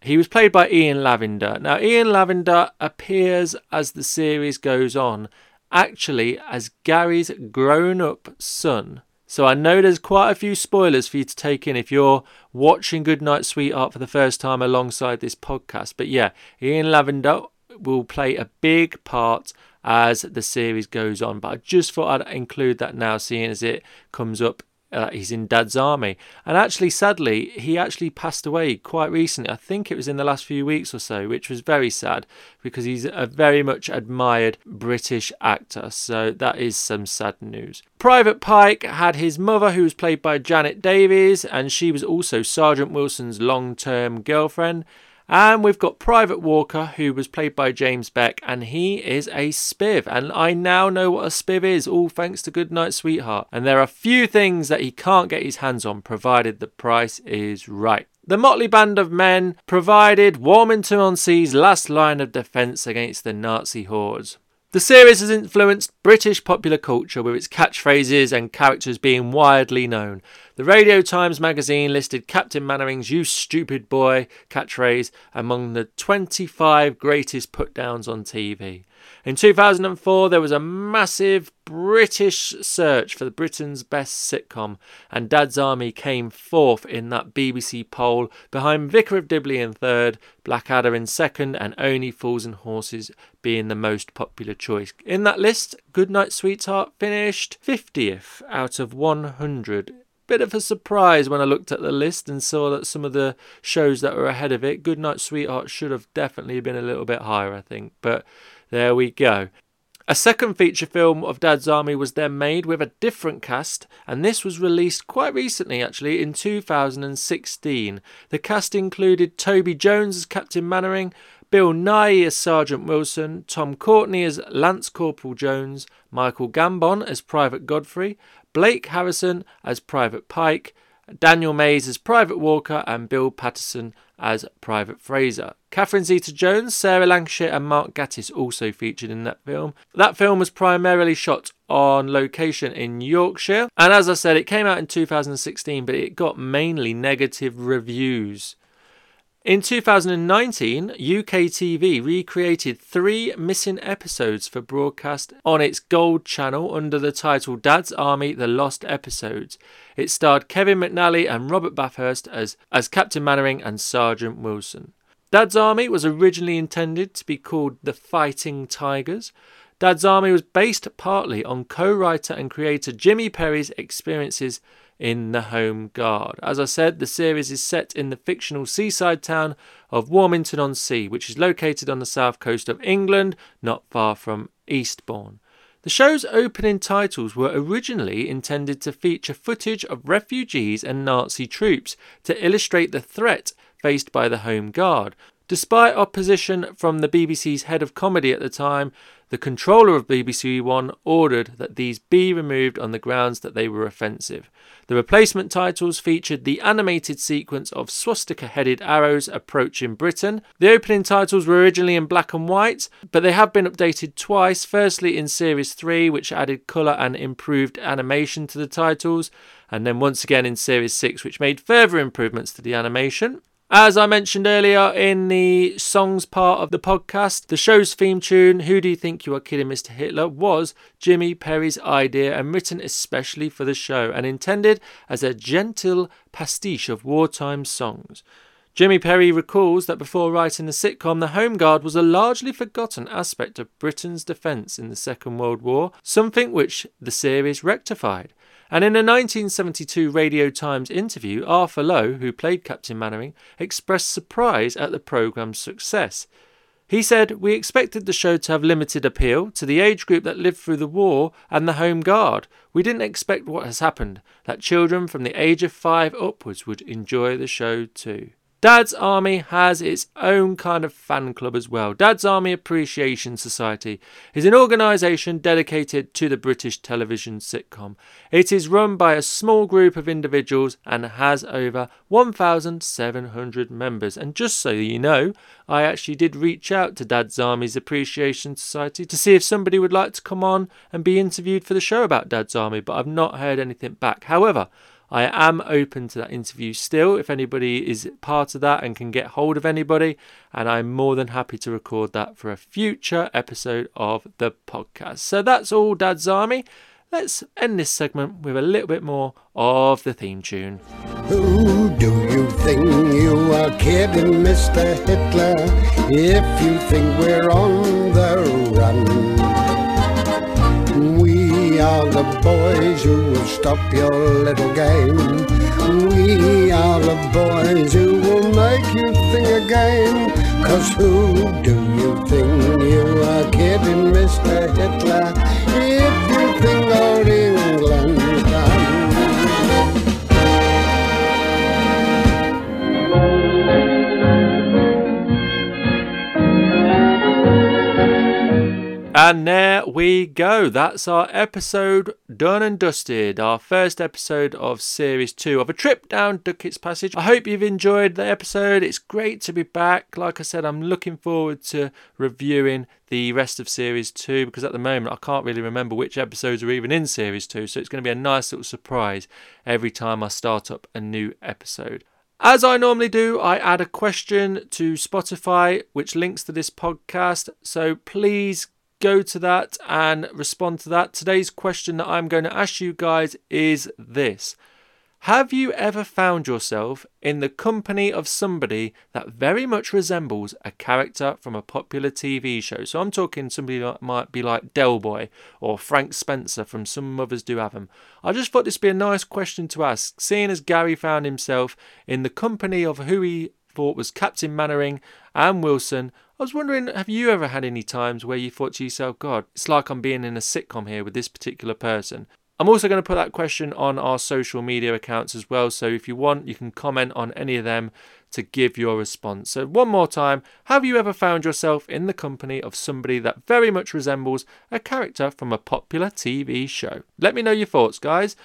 he was played by Ian Lavender. Now, Ian Lavender appears as the series goes on, actually as Gary's grown up son. So I know there's quite a few spoilers for you to take in if you're watching Goodnight Sweetheart for the first time alongside this podcast. But yeah, Ian Lavender will play a big part as the series goes on. But I just thought I'd include that now, seeing as it comes up. Uh, he's in Dad's army, and actually, sadly, he actually passed away quite recently. I think it was in the last few weeks or so, which was very sad because he's a very much admired British actor. So that is some sad news. Private Pike had his mother, who was played by Janet Davies, and she was also Sergeant Wilson's long-term girlfriend. And we've got Private Walker, who was played by James Beck, and he is a spiv. And I now know what a spiv is, all thanks to Goodnight Sweetheart. And there are few things that he can't get his hands on, provided the price is right. The motley band of men provided Warmington on Sea's last line of defence against the Nazi hordes. The series has influenced British popular culture with its catchphrases and characters being widely known. The Radio Times magazine listed Captain Mainwaring's You Stupid Boy catchphrase among the 25 greatest put downs on TV. In 2004, there was a massive British search for the Britain's best sitcom, and Dad's Army came fourth in that BBC poll, behind Vicar of Dibley in third, Blackadder in second, and Only Fools and Horses being the most popular choice. In that list, Goodnight Sweetheart finished 50th out of 100 bit of a surprise when I looked at the list and saw that some of the shows that were ahead of it, Goodnight Sweetheart should have definitely been a little bit higher, I think. But there we go. A second feature film of Dad's Army was then made with a different cast, and this was released quite recently, actually, in 2016. The cast included Toby Jones as Captain Mainwaring, Bill Nighy as Sergeant Wilson, Tom Courtenay as Lance Corporal Jones, Michael Gambon as Private Godfrey, Blake Harrison as Private Pike, Daniel Mays as Private Walker, and Bill Paterson as Private Fraser. Catherine Zeta Jones, Sarah Lancashire, and Mark Gatiss also featured in that film. That film was primarily shot on location in Yorkshire, and as I said, it came out in 2016, but it got mainly negative reviews. In 2019, UK TV recreated three missing episodes for broadcast on its Gold channel under the title Dad's Army The Lost Episodes. It starred Kevin McNally and Robert Bathurst as, as Captain Mainwaring and Sergeant Wilson. Dad's Army was originally intended to be called The Fighting Tigers. Dad's Army was based partly on co writer and creator Jimmy Perry's experiences in the Home Guard. As I said, the series is set in the fictional seaside town of Warmington on Sea, which is located on the south coast of England, not far from Eastbourne. The show's opening titles were originally intended to feature footage of refugees and Nazi troops to illustrate the threat faced by the Home Guard. Despite opposition from the BBC's head of comedy at the time, the controller of BBC One ordered that these be removed on the grounds that they were offensive. The replacement titles featured the animated sequence of swastika headed arrows approaching Britain. The opening titles were originally in black and white, but they have been updated twice. Firstly, in Series 3, which added colour and improved animation to the titles, and then once again in Series 6, which made further improvements to the animation. As I mentioned earlier in the songs part of the podcast, the show's theme tune, Who Do You Think You Are Kidding, Mr. Hitler, was Jimmy Perry's idea and written especially for the show and intended as a gentle pastiche of wartime songs. Jimmy Perry recalls that before writing the sitcom, the Home Guard was a largely forgotten aspect of Britain's defence in the Second World War, something which the series rectified. And in a 1972 Radio Times interview, Arthur Lowe, who played Captain Mainwaring, expressed surprise at the programme's success. He said, We expected the show to have limited appeal to the age group that lived through the war and the Home Guard. We didn't expect what has happened, that children from the age of five upwards would enjoy the show too. Dad's Army has its own kind of fan club as well. Dad's Army Appreciation Society is an organisation dedicated to the British television sitcom. It is run by a small group of individuals and has over 1,700 members. And just so you know, I actually did reach out to Dad's Army's Appreciation Society to see if somebody would like to come on and be interviewed for the show about Dad's Army, but I've not heard anything back. However, I am open to that interview still if anybody is part of that and can get hold of anybody, and I'm more than happy to record that for a future episode of the podcast. So that's all, Dad's Army. Let's end this segment with a little bit more of the theme tune. Who do you think you are kidding, Mr. Hitler? If you think we're on the run, are the boys who will stop your little game. We are the boys who will make you think again. Cause who do you think you are kidding, Mr. Hitler? If And there we go. That's our episode done and dusted. Our first episode of series two of a trip down Duckett's Passage. I hope you've enjoyed the episode. It's great to be back. Like I said, I'm looking forward to reviewing the rest of series two because at the moment I can't really remember which episodes are even in series two. So it's going to be a nice little surprise every time I start up a new episode. As I normally do, I add a question to Spotify which links to this podcast. So please go to that and respond to that. Today's question that I'm going to ask you guys is this Have you ever found yourself in the company of somebody that very much resembles a character from a popular TV show? So I'm talking somebody that might be like Del Boy or Frank Spencer from Some Mothers Do Have Have 'Em. I just thought this would be a nice question to ask, seeing as Gary found himself in the company of who he thought was Captain Mainwaring and Wilson. I was wondering, have you ever had any times where you thought to yourself, God, it's like I'm being in a sitcom here with this particular person? I'm also going to put that question on our social media accounts as well. So if you want, you can comment on any of them to give your response. So, one more time, have you ever found yourself in the company of somebody that very much resembles a character from a popular TV show? Let me know your thoughts, guys.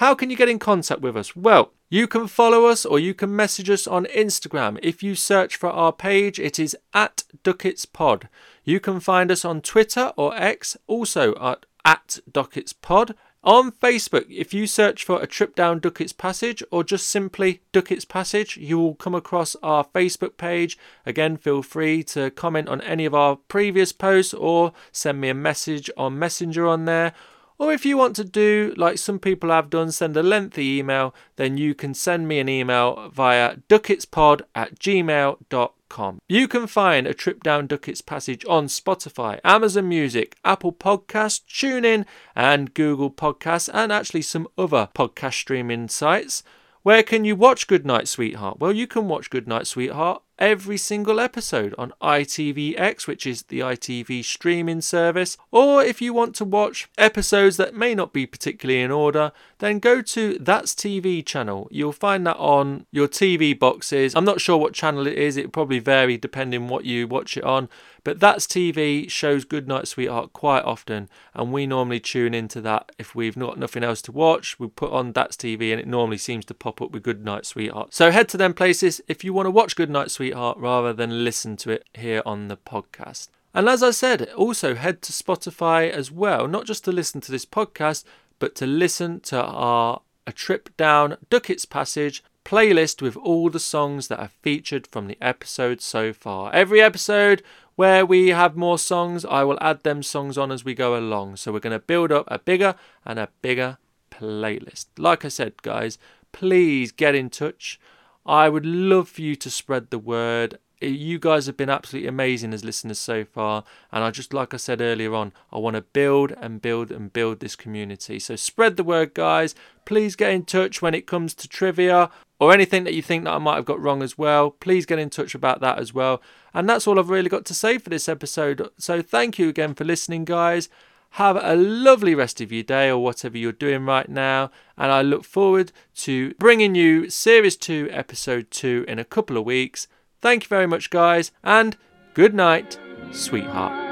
How can you get in contact with us? Well, you can follow us or you can message us on Instagram. If you search for our page, it is at Duckett's Pod. You can find us on Twitter or X, also at, at Duckett's Pod. On Facebook, if you search for a trip down Duckett's Passage or just simply Duckett's Passage, you will come across our Facebook page. Again, feel free to comment on any of our previous posts or send me a message on Messenger on there. Or if you want to do like some people have done, send a lengthy email, then you can send me an email via duckettspod at gmail.com. You can find A Trip Down Duckett's Passage on Spotify, Amazon Music, Apple Podcasts, TuneIn, and Google Podcasts, and actually some other podcast streaming sites. Where can you watch Goodnight Sweetheart? Well, you can watch Goodnight Sweetheart every single episode on ITVX, which is the ITV streaming service. Or if you want to watch episodes that may not be particularly in order, then go to That's TV channel. You'll find that on your TV boxes. I'm not sure what channel it is, it probably vary depending what you watch it on. But That's TV shows Goodnight Sweetheart quite often, and we normally tune into that if we've got nothing else to watch. We put on That's TV, and it normally seems to pop up with Goodnight Sweetheart. So head to them places if you want to watch Goodnight Sweetheart rather than listen to it here on the podcast. And as I said, also head to Spotify as well, not just to listen to this podcast, but to listen to our A Trip Down Duckett's Passage playlist with all the songs that are featured from the episode so far. Every episode where we have more songs, I will add them songs on as we go along. So we're going to build up a bigger and a bigger playlist. Like I said, guys, please get in touch. I would love for you to spread the word. You guys have been absolutely amazing as listeners so far, and I just like I said earlier on, I want to build and build and build this community. So spread the word, guys. Please get in touch when it comes to trivia or anything that you think that I might have got wrong as well. Please get in touch about that as well. And that's all I've really got to say for this episode. So thank you again for listening, guys. Have a lovely rest of your day or whatever you're doing right now. And I look forward to bringing you Series 2, Episode 2 in a couple of weeks. Thank you very much, guys, and good night, sweetheart.